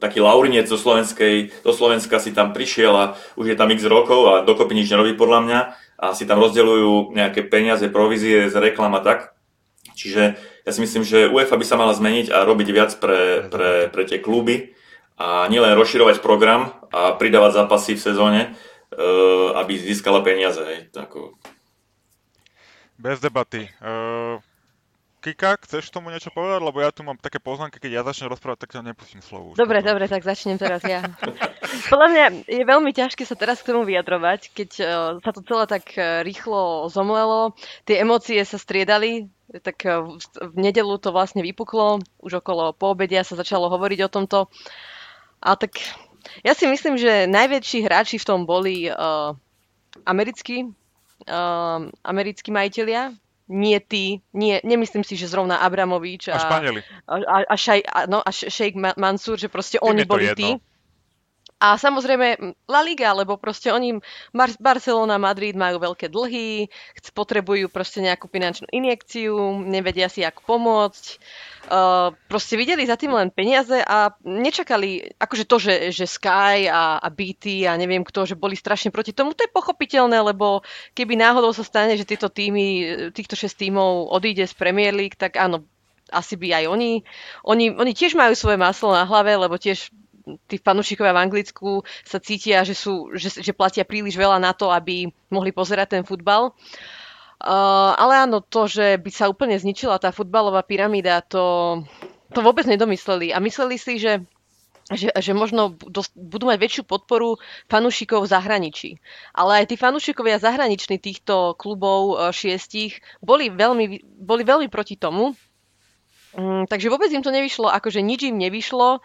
taký Laurinec zo, Slovenskej, zo Slovenska si tam prišiel a už je tam x rokov a dokopy nič nerobí podľa mňa a si tam rozdeľujú nejaké peniaze, provízie z reklam a tak. Čiže ja si myslím, že UEFA by sa mala zmeniť a robiť viac pre, pre, pre tie kluby a nielen rozširovať program a pridávať zápasy v sezóne, uh, aby získala peniaze. Hej. Tako. Bez debaty. Uh, Kika, chceš tomu niečo povedať? Lebo ja tu mám také poznámky, keď ja začnem rozprávať, tak ťa nepustím slovo. Dobre, potom. dobre, tak začnem teraz ja. Podľa mňa je veľmi ťažké sa teraz k tomu vyjadrovať, keď uh, sa to celé tak uh, rýchlo zomlelo, tie emócie sa striedali, tak uh, v nedelu to vlastne vypuklo, už okolo poobedia sa začalo hovoriť o tomto. A tak ja si myslím, že najväčší hráči v tom boli uh, americkí, uh, americkí majiteľia, nie ty, nie, nemyslím si, že zrovna Abramovič a, a. A, a, šaj, a, no, a Sheikh Mansur, že proste Tým oni boli tí. A samozrejme La Liga, lebo proste oni, Mar- Barcelona, Madrid majú veľké dlhy, potrebujú proste nejakú finančnú injekciu, nevedia si, ako pomôcť. Uh, proste videli za tým len peniaze a nečakali, akože to, že, že Sky a, a BT a neviem kto, že boli strašne proti tomu, to je pochopiteľné, lebo keby náhodou sa stane, že tieto týmy, týchto šest tímov odíde z Premier League, tak áno, asi by aj oni. Oni, oni tiež majú svoje maslo na hlave, lebo tiež tí fanúšikovia v Anglicku sa cítia, že, sú, že, že platia príliš veľa na to, aby mohli pozerať ten futbal. Uh, ale áno, to, že by sa úplne zničila tá futbalová pyramída, to, to vôbec nedomysleli. A mysleli si, že že, že možno budú mať väčšiu podporu fanúšikov v zahraničí. Ale aj tí fanúšikovia zahraniční týchto klubov uh, šiestich boli veľmi, boli veľmi proti tomu. Um, takže vôbec im to nevyšlo, akože nič im nevyšlo. Uh,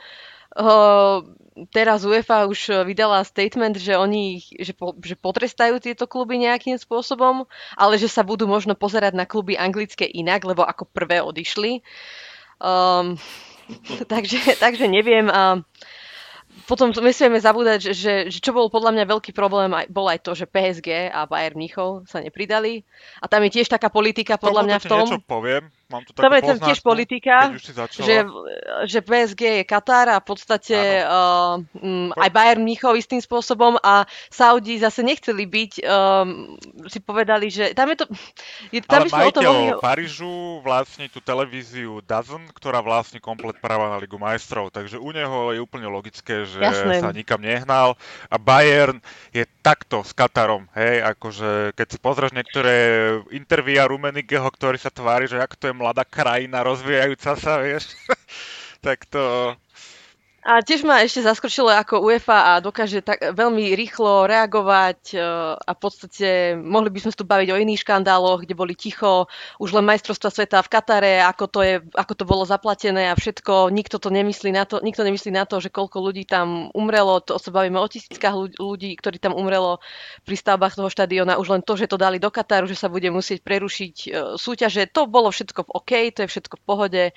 teraz UEFA už vydala statement, že oni že, po, že potrestajú tieto kluby nejakým spôsobom, ale že sa budú možno pozerať na kluby anglické inak, lebo ako prvé odišli. Um, takže, takže neviem. Uh, potom nesmieme zabúdať, že, že, že čo bol podľa mňa veľký problém, aj, bol aj to, že PSG a Bayern Mnichov sa nepridali. A tam je tiež taká politika podľa mňa v tom... niečo poviem, mám tu takú tam tiež politika, že, že PSG je Katar a v podstate uh, um, aj Bayern Mnichov istým spôsobom a Saudi zase nechceli byť, um, si povedali, že tam je to... Je, tam Ale majiteľ o tom mohli... Parížu vlastní tú televíziu DAZN, ktorá vlastní komplet práva na Ligu majstrov, takže u neho je úplne logické, že že sa nikam nehnal. A Bayern je takto s Katarom, hej, akože keď si pozrieš niektoré intervíja Rumenigeho, ktorý sa tvári, že ako to je mladá krajina rozvíjajúca sa, vieš, tak to, a tiež ma ešte zaskočilo, ako UEFA a dokáže tak veľmi rýchlo reagovať e, a v podstate mohli by sme tu baviť o iných škandáloch, kde boli ticho, už len majstrovstva sveta v Katare, ako to, je, ako to bolo zaplatené a všetko, nikto to nemyslí na to, nikto nemyslí na to, že koľko ľudí tam umrelo, to sa bavíme o tisíckach ľudí, ktorí tam umrelo pri stavbách toho štadiona, už len to, že to dali do Kataru, že sa bude musieť prerušiť e, súťaže, to bolo všetko v OK, to je všetko v pohode. E,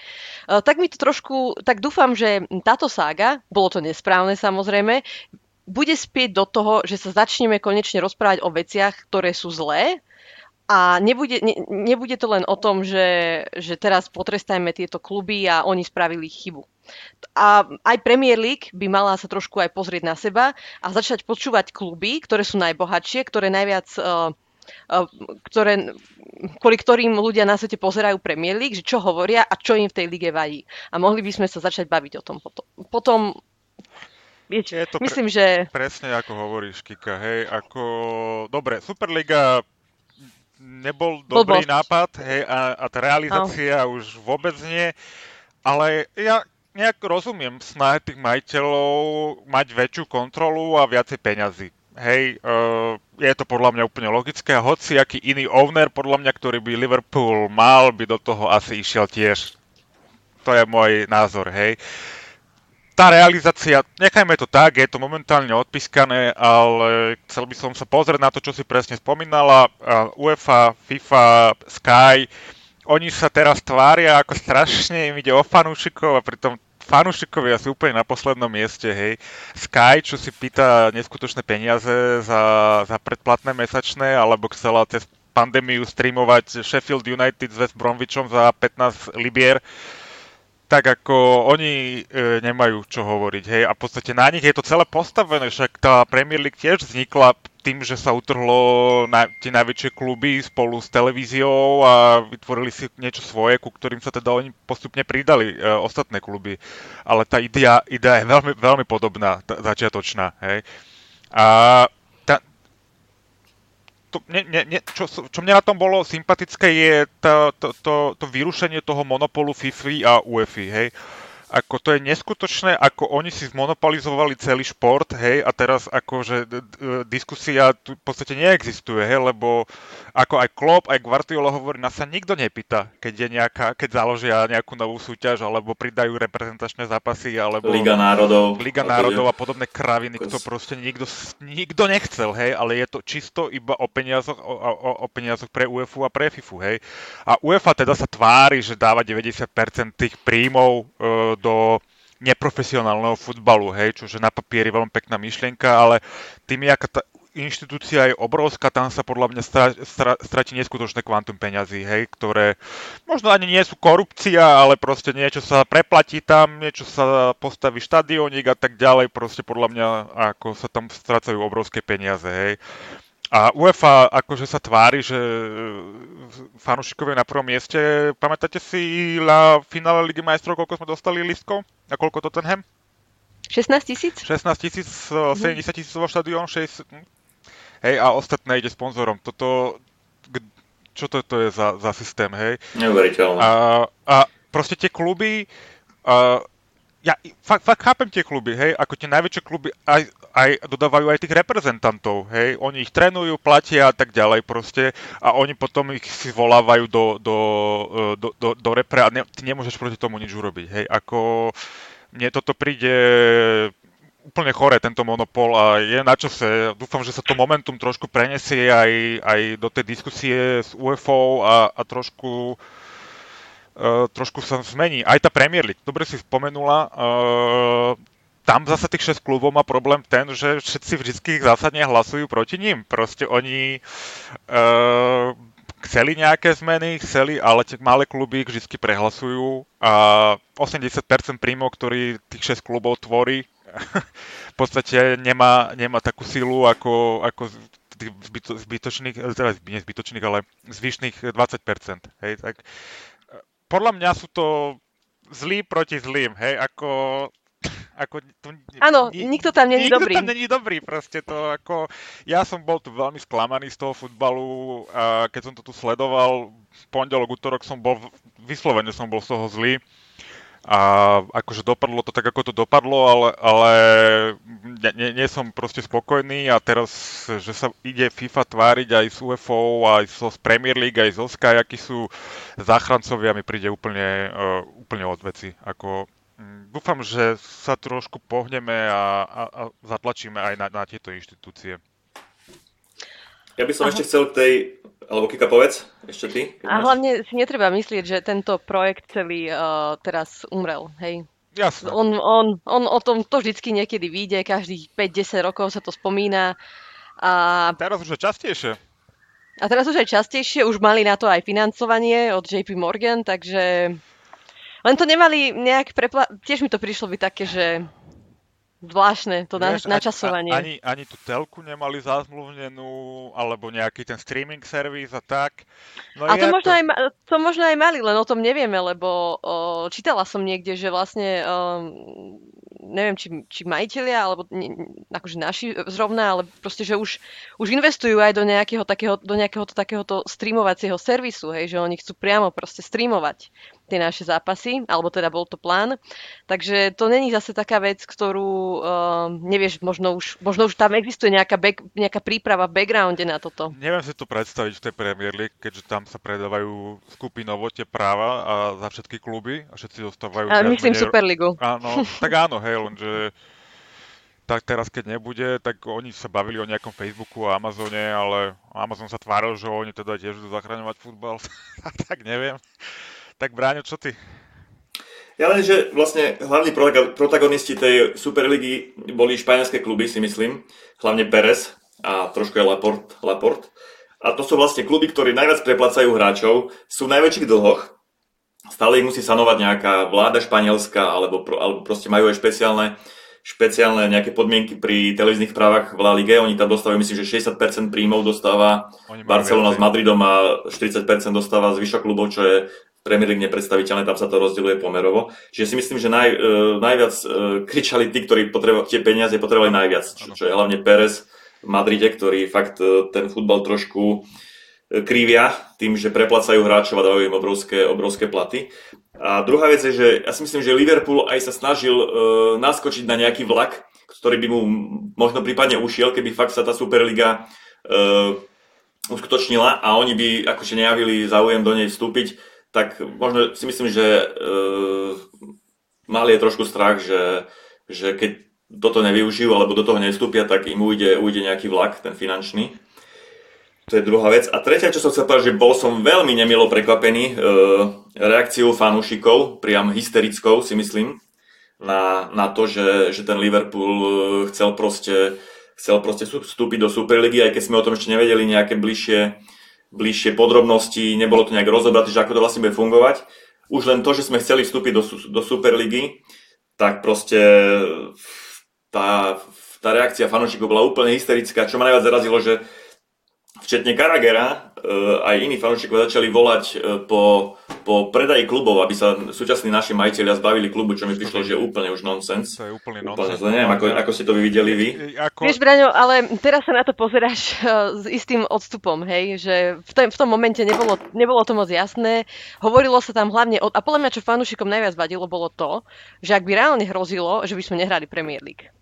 tak mi to trošku, tak dúfam, že táto sága saga, bolo to nesprávne samozrejme, bude spieť do toho, že sa začneme konečne rozprávať o veciach, ktoré sú zlé. A nebude, ne, nebude to len o tom, že, že teraz potrestajme tieto kluby a oni spravili chybu. A aj Premier League by mala sa trošku aj pozrieť na seba a začať počúvať kluby, ktoré sú najbohatšie, ktoré najviac uh, ktoré, kvôli ktorým ľudia na svete pozerajú Premier League, že čo hovoria a čo im v tej lige vadí. A mohli by sme sa začať baviť o tom potom. Potom je to myslím, pre, že... Presne ako hovoríš, Kika, hej, ako... Dobre, Superliga nebol dobrý Blbosť. nápad, hej, a, a tá realizácia no. už vôbec nie, ale ja nejak rozumiem snahe tých majiteľov mať väčšiu kontrolu a viacej peňazí. Hej, uh, je to podľa mňa úplne logické hoci aký iný owner, podľa mňa, ktorý by Liverpool mal, by do toho asi išiel tiež. To je môj názor, hej. Tá realizácia, nechajme to tak, je to momentálne odpískané, ale chcel by som sa pozrieť na to, čo si presne spomínala. UEFA, FIFA, Sky, oni sa teraz tvária, ako strašne im ide o fanúšikov a pritom fanúšikovia sú úplne na poslednom mieste, hej. Sky, čo si pýta neskutočné peniaze za, za predplatné mesačné, alebo chcela cez pandémiu streamovať Sheffield United s West Bromwichom za 15 libier. tak ako oni e, nemajú čo hovoriť, hej, a v podstate na nich je to celé postavené, však tá Premier League tiež vznikla tým, že sa utrhlo na tie najväčšie kluby spolu s televíziou a vytvorili si niečo svoje, ku ktorým sa teda oni postupne pridali e, ostatné kluby. Ale tá idea, idea je veľmi, veľmi podobná, tá, začiatočná, hej. A to, ne, ne, ne, čo, čo mne na tom bolo sympatické je to, to, to, to vyrušenie toho monopolu FIFA a UEFA, hej. Ako to je neskutočné, ako oni si zmonopolizovali celý šport, hej, a teraz akože d- d- diskusia tu v podstate neexistuje, hej, lebo ako aj Klopp, aj Guardiola hovorí, nás sa nikto nepýta, keď je nejaká, keď založia nejakú novú súťaž, alebo pridajú reprezentačné zápasy, alebo Liga národov. Liga národov a podobné kraviny, to proste nikto, nikto nechcel, hej, ale je to čisto iba o peniazoch, o, o, o peniazoch pre UEFA a pre FIFU, hej. A UEFA teda sa tvári, že dáva 90% tých príjmov e, do neprofesionálneho futbalu, hej, čože na papieri veľmi pekná myšlienka, ale tým, aká tá inštitúcia je obrovská, tam sa podľa mňa stra, stra, stratí neskutočné kvantum peňazí, hej, ktoré možno ani nie sú korupcia, ale proste niečo sa preplatí tam, niečo sa postaví štadiónik a tak ďalej, proste podľa mňa ako sa tam strácajú obrovské peniaze, hej. A UEFA akože sa tvári, že e, fanúšikovia na prvom mieste. Pamätáte si na finále Ligy majstrov, koľko sme dostali listkov? A koľko Tottenham? 16 tisíc? 16 tisíc, 70 tisíc vo štadión, 6... Hej, a ostatné ide sponzorom. Toto, čo to, to je za, za systém, hej? Neuveriteľné. A, a proste tie kluby, a, ja fakt, fakt chápem tie kluby, hej, ako tie najväčšie kluby aj, aj dodávajú aj tých reprezentantov, hej, oni ich trénujú, platia a tak ďalej proste a oni potom ich si volávajú do, do, do, do, do repre a ne, ty nemôžeš proti tomu nič urobiť, hej, ako mne toto príde úplne chore, tento monopol a je na čase. Dúfam, že sa to momentum trošku prenesie aj, aj do tej diskusie s UFO a, a trošku uh, trošku sa zmení. Aj tá Premier League, dobre si spomenula, uh, tam zase tých 6 klubov má problém ten, že všetci vždy zásadne hlasujú proti ním. Proste oni uh, chceli nejaké zmeny, chceli, ale tie malé kluby vždy prehlasujú a 80% príjmov, ktorý tých 6 klubov tvorí, v podstate nemá, nemá takú silu ako, ako zbyto, zbytočných, teda zbytočných, ale zvyšných 20%. Hej, tak podľa mňa sú to zlí proti zlým, hej, ako... ako tu, Áno, ni, nikto tam není nikto dobrý. tam není dobrý, proste to ako... Ja som bol tu veľmi sklamaný z toho futbalu a keď som to tu sledoval, pondelok, útorok som bol, vyslovene som bol z toho zlý a akože dopadlo to tak, ako to dopadlo, ale, ale nie, nie som proste spokojný a teraz, že sa ide FIFA tváriť aj s UFO, aj so z Premier League, aj zo Sky, akí sú záchrancovia, mi príde úplne, uh, úplne od veci. Ako, um, dúfam, že sa trošku pohneme a, a, a zatlačíme aj na, na tieto inštitúcie. Ja by som Aha. ešte chcel k tej, alebo Kika povedz, ešte ty. A hlavne si netreba myslieť, že tento projekt celý uh, teraz umrel, hej. Jasne. On, on, on o tom to vždycky niekedy vyjde, každých 5-10 rokov sa to spomína. A... Teraz už je častejšie. A teraz už aj častejšie, už mali na to aj financovanie od JP Morgan, takže len to nemali nejak prepla... Tiež mi to prišlo byť také, že Zvláštne, to Vieš, načasovanie. Ani, ani tú telku nemali zazmluvnenú, alebo nejaký ten streaming servis a tak. No a to možno, to... Aj, to možno aj mali, len o tom nevieme, lebo o, čítala som niekde, že vlastne o, neviem, či, či majiteľia, alebo ne, akože naši zrovna, ale proste, že už, už investujú aj do nejakého, takého, do nejakého takéhoto streamovacieho servisu, hej, že oni chcú priamo proste streamovať tie naše zápasy, alebo teda bol to plán. Takže to není zase taká vec, ktorú uh, nevieš, možno už, možno už tam existuje nejaká, back, nejaká príprava v backgrounde na toto. Neviem si to predstaviť v tej Premier League, keďže tam sa predávajú skupinovo tie práva a za všetky kluby a všetci dostávajú... A myslím menej... Superligu. Áno, tak áno, hej, lenže tak teraz keď nebude, tak oni sa bavili o nejakom Facebooku a Amazone, ale Amazon sa tváril, že oni teda tiež budú zachraňovať futbal, tak neviem. Tak Bráňo, čo ty? Ja len, že vlastne hlavní protagonisti tej Superligy boli španielské kluby, si myslím. Hlavne Perez a trošku aj Laport, Laport. A to sú vlastne kluby, ktorí najviac preplacajú hráčov, sú v najväčších dlhoch. stále ich musí sanovať nejaká vláda španielská, alebo, alebo proste majú aj špeciálne, špeciálne nejaké podmienky pri televíznych právach v La Ligue. Oni tam dostávajú, myslím, že 60% príjmov dostáva Barcelona s Madridom a 40% dostáva zvyšok klubov, čo je Premier League nepredstaviteľné, tam sa to rozdeľuje pomerovo. Čiže si myslím, že naj, uh, najviac uh, kričali tí, ktorí potrebo, tie peniaze potrebovali najviac, čo, čo je hlavne Perez v Madride, ktorý fakt uh, ten futbal trošku krívia tým, že preplacajú hráčov a dávajú im obrovské, obrovské platy. A druhá vec je, že ja si myslím, že Liverpool aj sa snažil uh, naskočiť na nejaký vlak, ktorý by mu možno prípadne ušiel, keby fakt sa tá Superliga uh, uskutočnila a oni by akože nejavili záujem do nej vstúpiť, tak možno si myslím, že uh, mali je trošku strach, že, že keď toto nevyužijú alebo do toho nevstúpia, tak im ujde, ujde nejaký vlak, ten finančný. To je druhá vec. A tretia, čo som chcel povedať, že bol som veľmi nemilo prekvapený e, reakciou fanúšikov, priam hysterickou si myslím, na, na to, že, že ten Liverpool e, chcel proste, chcel proste vstúpiť do Superligy, aj keď sme o tom ešte nevedeli nejaké bližšie, bližšie podrobnosti, nebolo to nejak rozobraté, že ako to vlastne bude fungovať. Už len to, že sme chceli vstúpiť do, do Superligy, tak proste tá, tá reakcia fanúšikov bola úplne hysterická. Čo ma najviac zarazilo, že včetne Karagera, aj iní fanúšikovia začali volať e, po, po predaji klubov, aby sa súčasní naši majiteľia zbavili klubu, čo mi prišlo, že je úplne už nonsens. To je úplne nonsens. Úplne neviem, ako, ako ste to videli vy. Ako... Vieš, Braňo, ale teraz sa na to pozeráš e, s istým odstupom, hej, že v tom, v tom momente nebolo, nebolo to moc jasné. Hovorilo sa tam hlavne, o, a podľa mňa, čo fanúšikom najviac vadilo, bolo to, že ak by reálne hrozilo, že by sme nehrali Premier League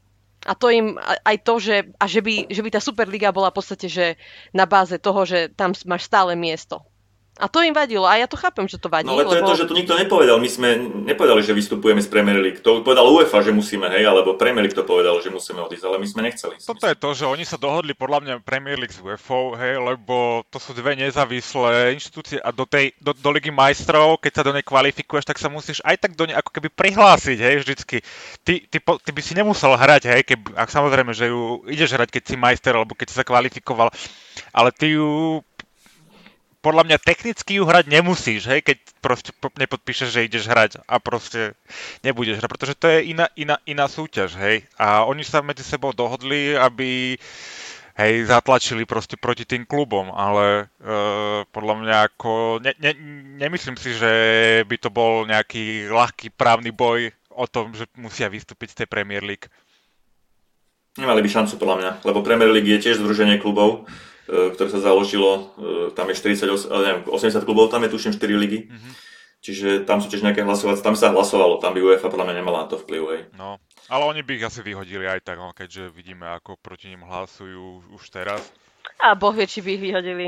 a to im aj to, že, a že, by, že by tá Superliga bola v podstate že na báze toho, že tam máš stále miesto. A to im vadilo. A ja to chápem, že to vadí. No ale to lebo... je to, že to nikto nepovedal. My sme nepovedali, že vystupujeme z Premier League. To povedal UEFA, že musíme, hej, alebo Premier League to povedal, že musíme odísť, ale my sme nechceli. Toto je to, že oni sa dohodli podľa mňa Premier League s UEFA, hej, lebo to sú dve nezávislé inštitúcie a do tej, do, do Ligy majstrov, keď sa do nej kvalifikuješ, tak sa musíš aj tak do nej ako keby prihlásiť, hej, vždycky. Ty, ty, ty, ty by si nemusel hrať, hej, keby, ak samozrejme, že ju ideš hrať, keď si majster, alebo keď si sa kvalifikoval, ale ty ju podľa mňa technicky ju hrať nemusíš, hej, keď proste nepodpíšeš, že ideš hrať a proste nebudeš hrať, pretože to je iná, iná, iná súťaž, hej. A oni sa medzi sebou dohodli, aby hej, zatlačili proste proti tým klubom, ale e, podľa mňa ako, ne, ne, nemyslím si, že by to bol nejaký ľahký právny boj o tom, že musia vystúpiť z tej Premier League. Nemali by šancu podľa mňa, lebo Premier League je tiež združenie klubov ktoré sa založilo, e, tam je 40, neviem, 80 klubov, tam je tuším 4 ligy. Mm-hmm. Čiže tam sú tiež nejaké hlasovacie, tam sa hlasovalo, tam by UEFA podľa mňa nemala na to vplyv, hej. No, ale oni by ich asi vyhodili aj tak, no, keďže vidíme, ako proti nim hlasujú už teraz. A boh vie, či by ich vyhodili.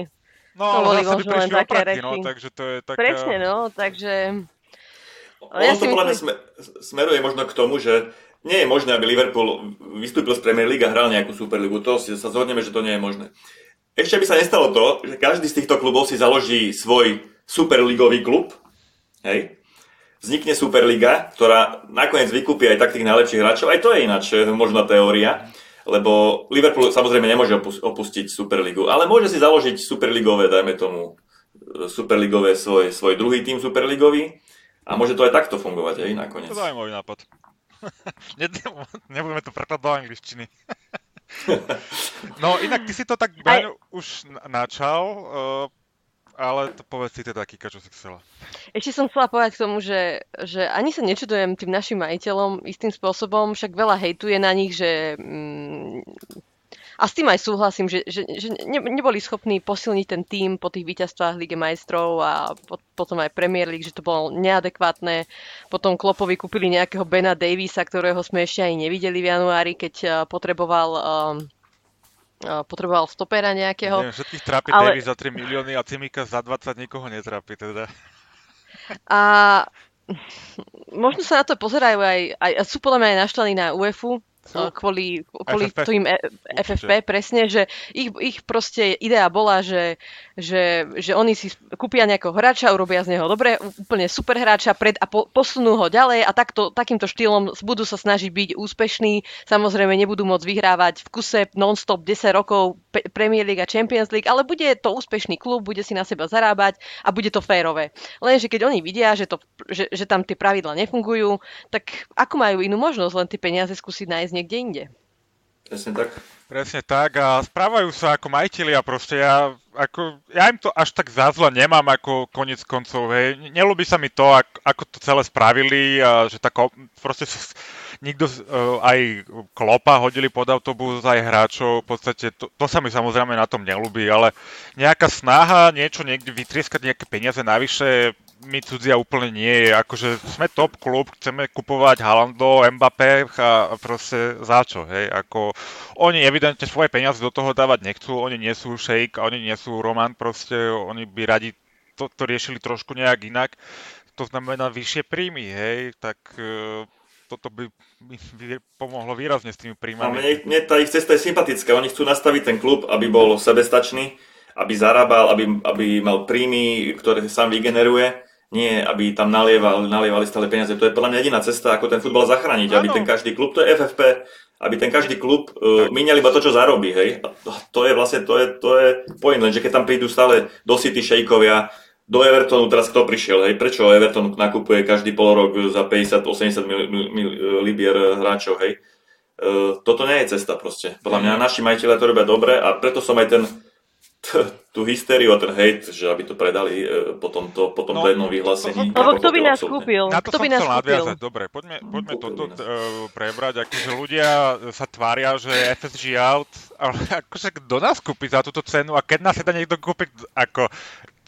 No, to ale zase by prišli opratky, no, takže to je taká... Presne, no, takže... Ale ja to podľa mňa smeruje možno k tomu, že nie je možné, aby Liverpool vystúpil z Premier League a hral nejakú Superligu. To si sa zhodneme, že to nie je možné. Ešte by sa nestalo to, že každý z týchto klubov si založí svoj superligový klub, hej, vznikne Superliga, ktorá nakoniec vykúpi aj tak tých najlepších hráčov. Aj to je ináč eh, možná teória, lebo Liverpool samozrejme nemôže opustiť Superligu, ale môže si založiť Superligové, dajme tomu, eh, Superligové svoj, svoj druhý tým Superligový a môže to aj takto fungovať, aj nakoniec. To môj nápad. Nebudeme to prekladať do angličtiny. No inak ty si to tak Aj... už načal, uh, ale to povedz si teda, Kika, čo si chcela. Ešte som chcela povedať k tomu, že, že ani sa nečudujem tým našim majiteľom istým spôsobom, však veľa hejtuje na nich, že mm, a s tým aj súhlasím, že, že, že ne, neboli schopní posilniť ten tým po tých víťazstvách Lige majstrov a po, potom aj Premier League, že to bolo neadekvátne. Potom Klopovi kúpili nejakého Bena Davisa, ktorého sme ešte aj nevideli v januári, keď uh, potreboval um, potreboval stopera nejakého. Neviem, všetkých trápi ale... Davis za 3 milióny a Cimika za 20 nikoho netrápi teda. A možno sa na to pozerajú aj, aj sú podľa mňa aj naštvaní na UEFu, kvôli, kvôli FFP. tým FFP, presne, že ich, ich proste idea bola, že, že, že oni si kúpia nejakého hráča, urobia z neho dobre, úplne super hráča pred a po, posunú ho ďalej a takto, takýmto štýlom budú sa snažiť byť úspešní. Samozrejme nebudú môcť vyhrávať v kuse non-stop 10 rokov Premier League a Champions League, ale bude to úspešný klub, bude si na seba zarábať a bude to férové. Lenže keď oni vidia, že, to, že, že tam tie pravidla nefungujú, tak ako majú inú možnosť len tie peniaze skúsiť nájsť niekde inde? Presne tak. Presne tak a správajú sa ako majiteľia proste. Ja, ako, ja im to až tak za zle nemám ako konec koncov. Hej. Nelúbi sa mi to, ako, ako to celé spravili a že tak proste nikto, e, aj klopa hodili pod autobus, aj hráčov. V podstate to, to sa mi samozrejme na tom nelúbi, ale nejaká snaha niečo niekde vytrieskať nejaké peniaze navyše mi cudzia úplne nie je. Akože sme top klub, chceme kupovať Halando, Mbappé a proste za čo, hej? Ako, oni evidentne svoje peniaze do toho dávať nechcú, oni nie sú Shake, oni nie sú Roman, proste oni by radi to, to riešili trošku nejak inak. To znamená vyššie príjmy, hej? Tak e, toto by vy- pomohlo výrazne s tými príjmami. mne, mne tá ich cesta je sympatická. Oni chcú nastaviť ten klub, aby bol sebestačný, aby zarábal, aby, aby mal príjmy, ktoré sám vygeneruje. Nie, aby tam nalieval, nalievali stále peniaze. To je podľa mňa jediná cesta, ako ten futbal zachrániť. Aby Áno. ten každý klub, to je FFP, aby ten každý klub uh, míňal iba to, čo zarobí. Hej? A to, to je vlastne, to je, to je point, lenže keď tam prídu stále do City šejkovia, do Evertonu teraz kto prišiel, hej? Prečo Everton nakupuje každý pol rok za 50-80 mil, mil, mil, libier hráčov, hej? Uh, toto nie je cesta proste. Podľa mňa naši majiteľe to robia dobre a preto som aj ten tú hystériu a ten hate, že aby to predali e, po tomto, po tomto No, jednom vyhlásení. to- Lebo kto by nás Absolútne. kúpil? Na to Kto som by nás chcel nadviazať. Dobre, poďme, poďme Kúpil toto nás. uh, prebrať. Akože ľudia sa tvária, že FSG out, ale akože kto nás kúpi za túto cenu a keď nás teda niekto kúpi, ako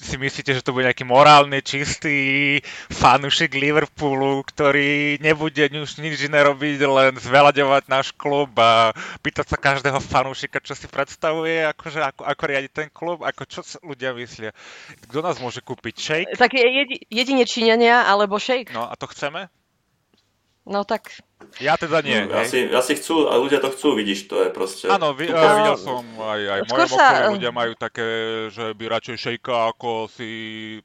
si myslíte, že to bude nejaký morálny, čistý fanúšik Liverpoolu, ktorý nebude už nič iné robiť, len zveľaďovať náš klub a pýtať sa každého fanúšika, čo si predstavuje, akože ako, ako riadiť ten klub, ako čo ľudia myslia. Kto nás môže kúpiť? Shake? Tak je jedi, jedine Číňania alebo Shake? No a to chceme? No tak Ja teda nie. No, hej. asi, asi chcú, a ľudia to chcú, vidíš, to je proste... Áno, vi, uh, videl som aj, aj v mojom sa- okolí ľudia majú také, že by radšej šejka ako si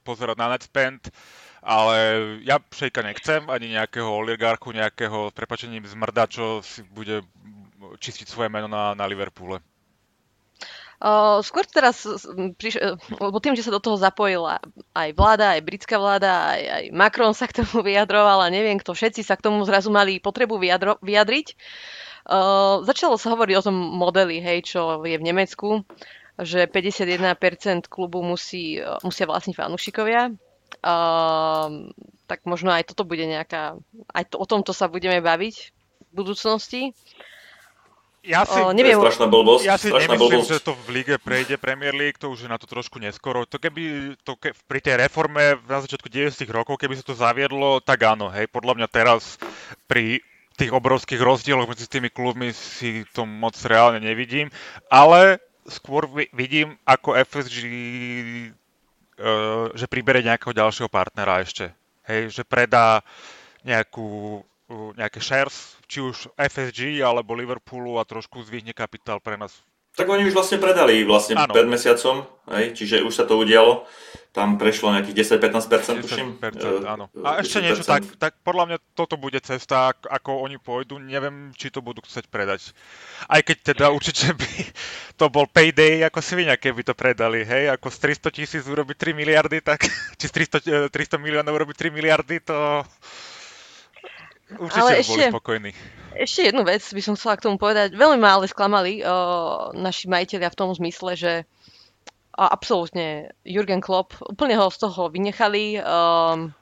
pozerať na netspend, ale ja šejka nechcem, ani nejakého oligarchu, nejakého, s prepačením zmrda, čo si bude čistiť svoje meno na, na Liverpoole. Uh, skôr teraz, priš- eh, lebo tým, že sa do toho zapojila aj vláda, aj britská vláda, aj, aj Macron sa k tomu vyjadroval a neviem kto, všetci sa k tomu zrazu mali potrebu vyjadro- vyjadriť. Uh, začalo sa hovoriť o tom modeli, hej, čo je v Nemecku, že 51% klubu musí, eh, musia vlastniť fanúšikovia. Uh, tak možno aj toto bude nejaká, aj to, o tomto sa budeme baviť v budúcnosti. Ja si, O, To je neviem, strašná blbosť, ja si strašná nemyslím, blbosť. že to v lige prejde Premier League, to už je na to trošku neskoro. To keby to ke, pri tej reforme na začiatku 90 rokov, keby sa to zaviedlo, tak áno, hej, podľa mňa teraz pri tých obrovských rozdieloch medzi tými klubmi si to moc reálne nevidím, ale skôr vi- vidím ako FSG, eh, že pribere nejakého ďalšieho partnera ešte. Hej, že predá nejakú, nejaké shares, či už FSG alebo Liverpoolu a trošku zvýhne kapitál pre nás. Tak oni už vlastne predali vlastne Áno. pred mesiacom, hej, čiže už sa to udialo. Tam prešlo nejakých 10-15%, tuším. 10%, Eh, áno. eh, A ešte 10%. niečo, tak, tak podľa mňa toto bude cesta, ak- ako oni pôjdu, neviem, či to budú chcieť predať. Aj keď teda určite by to bol payday ako svinia, keby to predali, hej, ako z 300 tisíc urobiť 3 miliardy, tak, či z 300, eh, 300 miliónov urobiť 3 miliardy, to určite Ale boli ešte- spokojní. Ešte jednu vec by som chcela k tomu povedať. Veľmi ma ale sklamali uh, naši majiteľia v tom zmysle, že a absolútne Jurgen Klopp, úplne ho z toho vynechali. Um,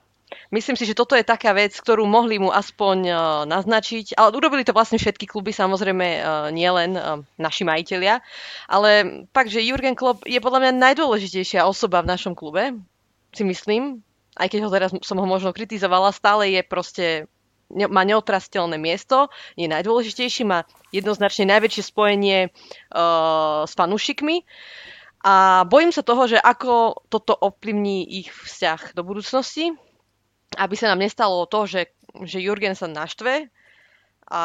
myslím si, že toto je taká vec, ktorú mohli mu aspoň uh, naznačiť, ale urobili to vlastne všetky kluby, samozrejme uh, nielen uh, naši majiteľia, ale fakt, že Jurgen Klopp je podľa mňa najdôležitejšia osoba v našom klube, si myslím, aj keď ho teraz som ho možno kritizovala, stále je proste ne- má neotrastelné miesto, je najdôležitejší, má jednoznačne najväčšie spojenie uh, s fanúšikmi a bojím sa toho, že ako toto ovplyvní ich vzťah do budúcnosti, aby sa nám nestalo to, že, že Jurgen sa naštve a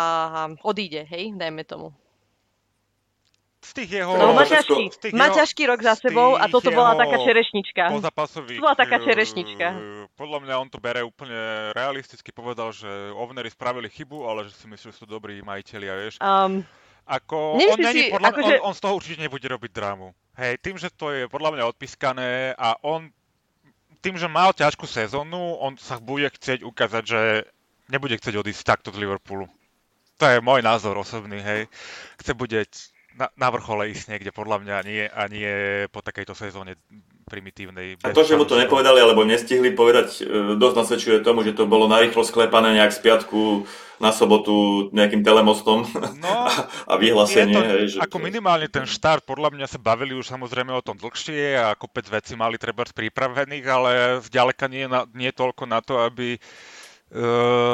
odíde, hej, dajme tomu. Z tých jeho... No, má ťažký, z tých má jeho- ťažký rok za sebou a toto bola taká čerešnička. To bola taká eh, čerešnička. Podľa mňa on to bere úplne realisticky, povedal, že ovnery spravili chybu, ale že si myslí, že sú dobrí majiteľia, vieš. Um, Ako, on, není, si, podľa, akože- on, on z toho určite nebude robiť drámu. Hej, tým, že to je podľa mňa odpískané a on tým, že mal ťažkú sezónu, on sa bude chcieť ukázať, že nebude chcieť odísť takto z Liverpoolu. To je môj názor osobný, hej. Chce bude na, na vrchole ísť niekde, podľa mňa, a nie, a nie po takejto sezóne primitívnej. A to, že mu to nepovedali alebo nestihli povedať, e, dosť nasvedčuje tomu, že to bolo narýchlo sklepané nejak z piatku na sobotu nejakým telemostom No, a vyhlásenie. to, hej, že ako minimálne ten štart, podľa mňa sa bavili už samozrejme o tom dlhšie a kopec vecí mali treba pripravených, ale zďaleka nie, na, nie toľko na to, aby e,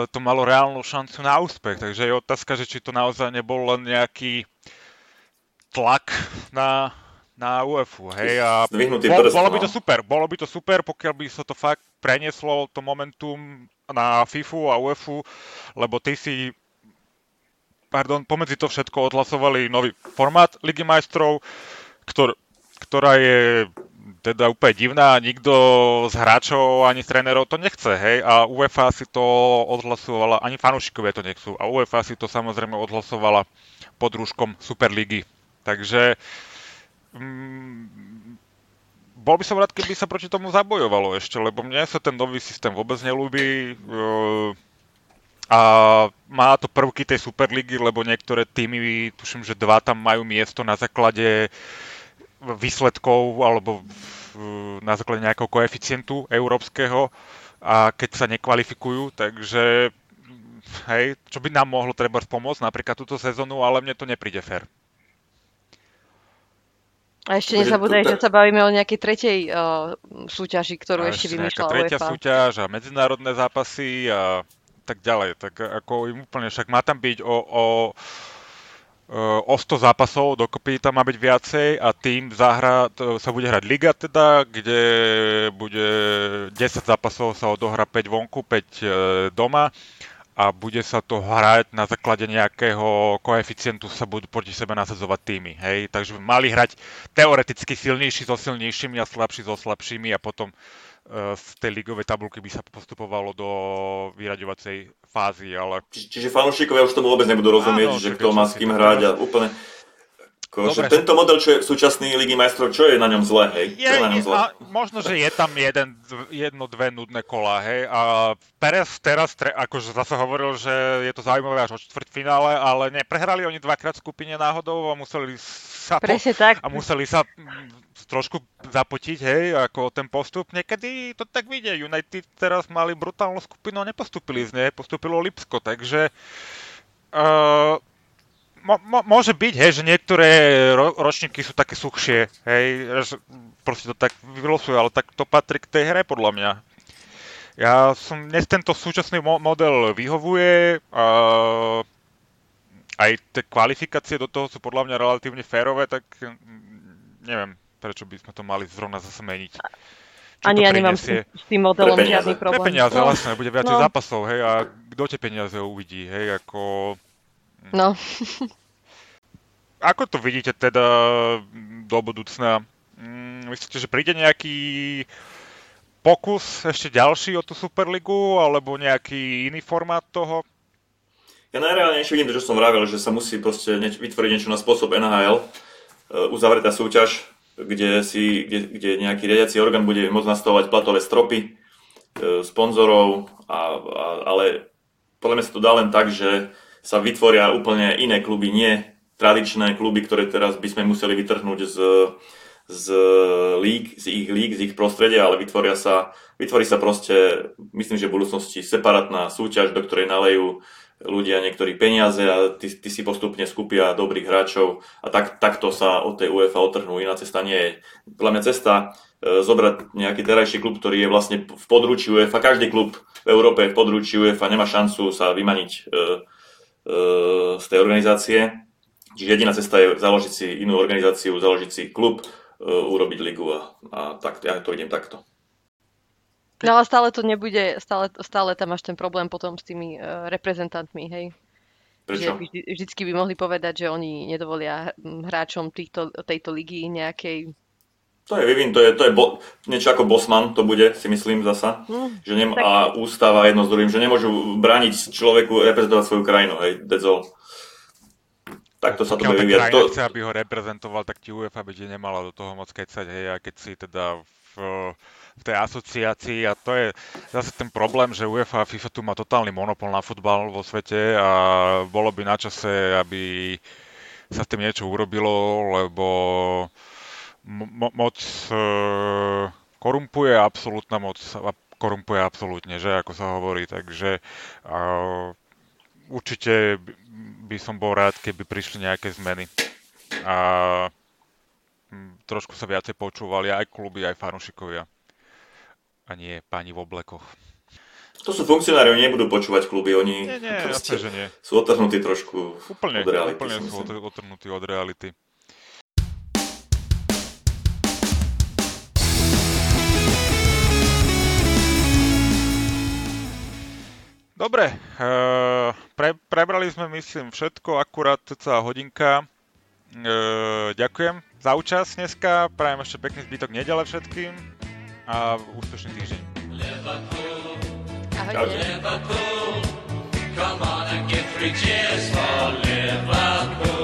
to malo reálnu šancu na úspech. Takže je otázka, že či to naozaj nebol len nejaký tlak na, na UEFu, hej, a bol, bolo by no. to super, bolo by to super, pokiaľ by sa to fakt prenieslo to momentum na FIFU a UEFu, lebo ty si pardon, pomedzi to všetko odhlasovali nový formát Ligy majstrov, ktor, ktorá je teda úplne divná, nikto z hráčov ani z trénerov to nechce, hej, a UEFA si to odhlasovala, ani fanúšikovia to nechcú, a UEFA si to samozrejme odhlasovala pod rúškom Superligy. Takže mm, bol by som rád, keby sa proti tomu zabojovalo ešte, lebo mne sa ten nový systém vôbec nelúbi. e, a má to prvky tej Superligy, lebo niektoré týmy, tuším, že dva tam majú miesto na základe výsledkov alebo v- na základe nejakého koeficientu európskeho a keď sa nekvalifikujú, takže hej, čo by nám mohlo treba pomôcť napríklad túto sezónu, ale mne to nepríde fér. A ešte nezabúdaj, že sa bavíme o nejakej tretej uh, súťaži, ktorú A ešte vymýšľala tretia UEFA. súťaž a medzinárodné zápasy a tak ďalej. Tak ako im úplne, však má tam byť o, o, o 100 zápasov, dokopy tam má byť viacej a tým zahra, sa bude hrať liga teda, kde bude 10 zápasov sa odohrá 5 vonku, 5 e, doma a bude sa to hrať na základe nejakého koeficientu sa budú proti sebe nasadzovať týmy, hej, takže by mali hrať teoreticky silnejší so silnejšími a slabší so slabšími a potom e, z tej ligovej tabulky by sa postupovalo do vyraďovacej fázy, ale Či, čiže fanúšikovia už tomu vôbec nebudú rozumieť, Áno, že kto má s kým hrať a úplne... Ko, že Dobre. tento model, čo je súčasný Ligy majstrov, čo je na ňom zlé, hej? Je, Čo je na ňom zlé? a možno, že je tam jeden, jedno, dve nudné kola, hej. A Perez teraz, tre, akože zase hovoril, že je to zaujímavé až o štvrťfinále, ale neprehrali oni dvakrát v skupine náhodou a museli sa, po, tak. a museli sa mm, trošku zapotiť, hej, ako ten postup. Niekedy to tak vidie. United teraz mali brutálnu skupinu a nepostupili z nej, postupilo Lipsko, takže uh, môže byť, hej, že niektoré ro, ročníky sú také suchšie, hej, že proste to tak vylosuje, ale tak to patrí k tej hre podľa mňa. Ja som, dnes tento súčasný mo- model vyhovuje, a aj tie kvalifikácie do toho sú podľa mňa relatívne férové, tak mm, neviem, prečo by sme to mali zrovna zase meniť. Čo Ani ja nemám s tým, s tým modelom Pre peniaze. žiadny Pre problém. peniaze, no, vlastne, bude viacej no. zápasov, hej, a kto tie peniaze uvidí, hej, ako... no. Ako to vidíte teda mm, do budúcna? Mm, Myslíte, že príde nejaký pokus ešte ďalší o tú Superligu, alebo nejaký iný formát toho? Ja najreálnejšie vidím to, čo som vravel, že sa musí proste vytvoriť niečo na spôsob NHL, e, uzavretá súťaž, kde, si, kde, kde nejaký riadiaci orgán bude môcť nastavovať platové stropy e, sponzorov, a, a, ale podľa mňa sa to dá len tak, že sa vytvoria úplne iné kluby, nie tradičné kluby, ktoré teraz by sme museli vytrhnúť z, z líg, z ich líg, z ich prostredia, ale vytvoria sa, vytvorí sa proste, myslím, že v budúcnosti separátna súťaž, do ktorej nalejú ľudia niektorí peniaze a ty, ty si postupne skupia dobrých hráčov a tak, takto sa od tej UEFA otrhnú. Iná cesta nie je. Podľa mňa cesta e, zobrať nejaký terajší klub, ktorý je vlastne v područí UEFA. Každý klub v Európe v područí UEFA, nemá šancu sa vymaniť e, z tej organizácie. Čiže jediná cesta je založiť si inú organizáciu, založiť si klub, e, urobiť ligu a, a tak, ja to idem takto. No ale stále to nebude, stále, stále tam máš ten problém potom s tými uh, reprezentantmi, hej. Prečo? Že vždy, vždycky by mohli povedať, že oni nedovolia hm, hráčom týchto, tejto ligy nejakej... To je vyvin, to je, to je bo, niečo ako Bosman, to bude, si myslím zasa. Hm, Že nem, tak- a ústava jedno s druhým, že nemôžu brániť človeku reprezentovať svoju krajinu, hej, that's all. Takto sa to bude vyvíjať. To, chce, aby ho reprezentoval, tak ti UEFA by ti nemala do toho moc kecať, hej, a keď si teda v, v tej asociácii a to je zase ten problém, že UEFA a FIFA tu má totálny monopol na futbal vo svete a bolo by na čase, aby sa s tým niečo urobilo, lebo mo- moc e, korumpuje, absolútna moc korumpuje absolútne, že ako sa hovorí, takže a, určite by- som bol rád, keby prišli nejaké zmeny. A trošku sa viacej počúvali aj kluby, aj fanúšikovia. A nie páni v oblekoch. to sú funkcionári, oni nebudú počúvať kluby, oni Nie, nie, proste jasné, že nie. sú otrhnutí trošku Úplne, od reality. úplne sú myslím. otr- otrhnutí od reality. Dobre, eh, pre, prebrali sme myslím všetko, akurát celá hodinka. Eh, ďakujem za účasť dneska, prajem ešte pekný zbytok nedele všetkým a úspešný týždeň. Ahojte. Come on and give three cheers for Liverpool.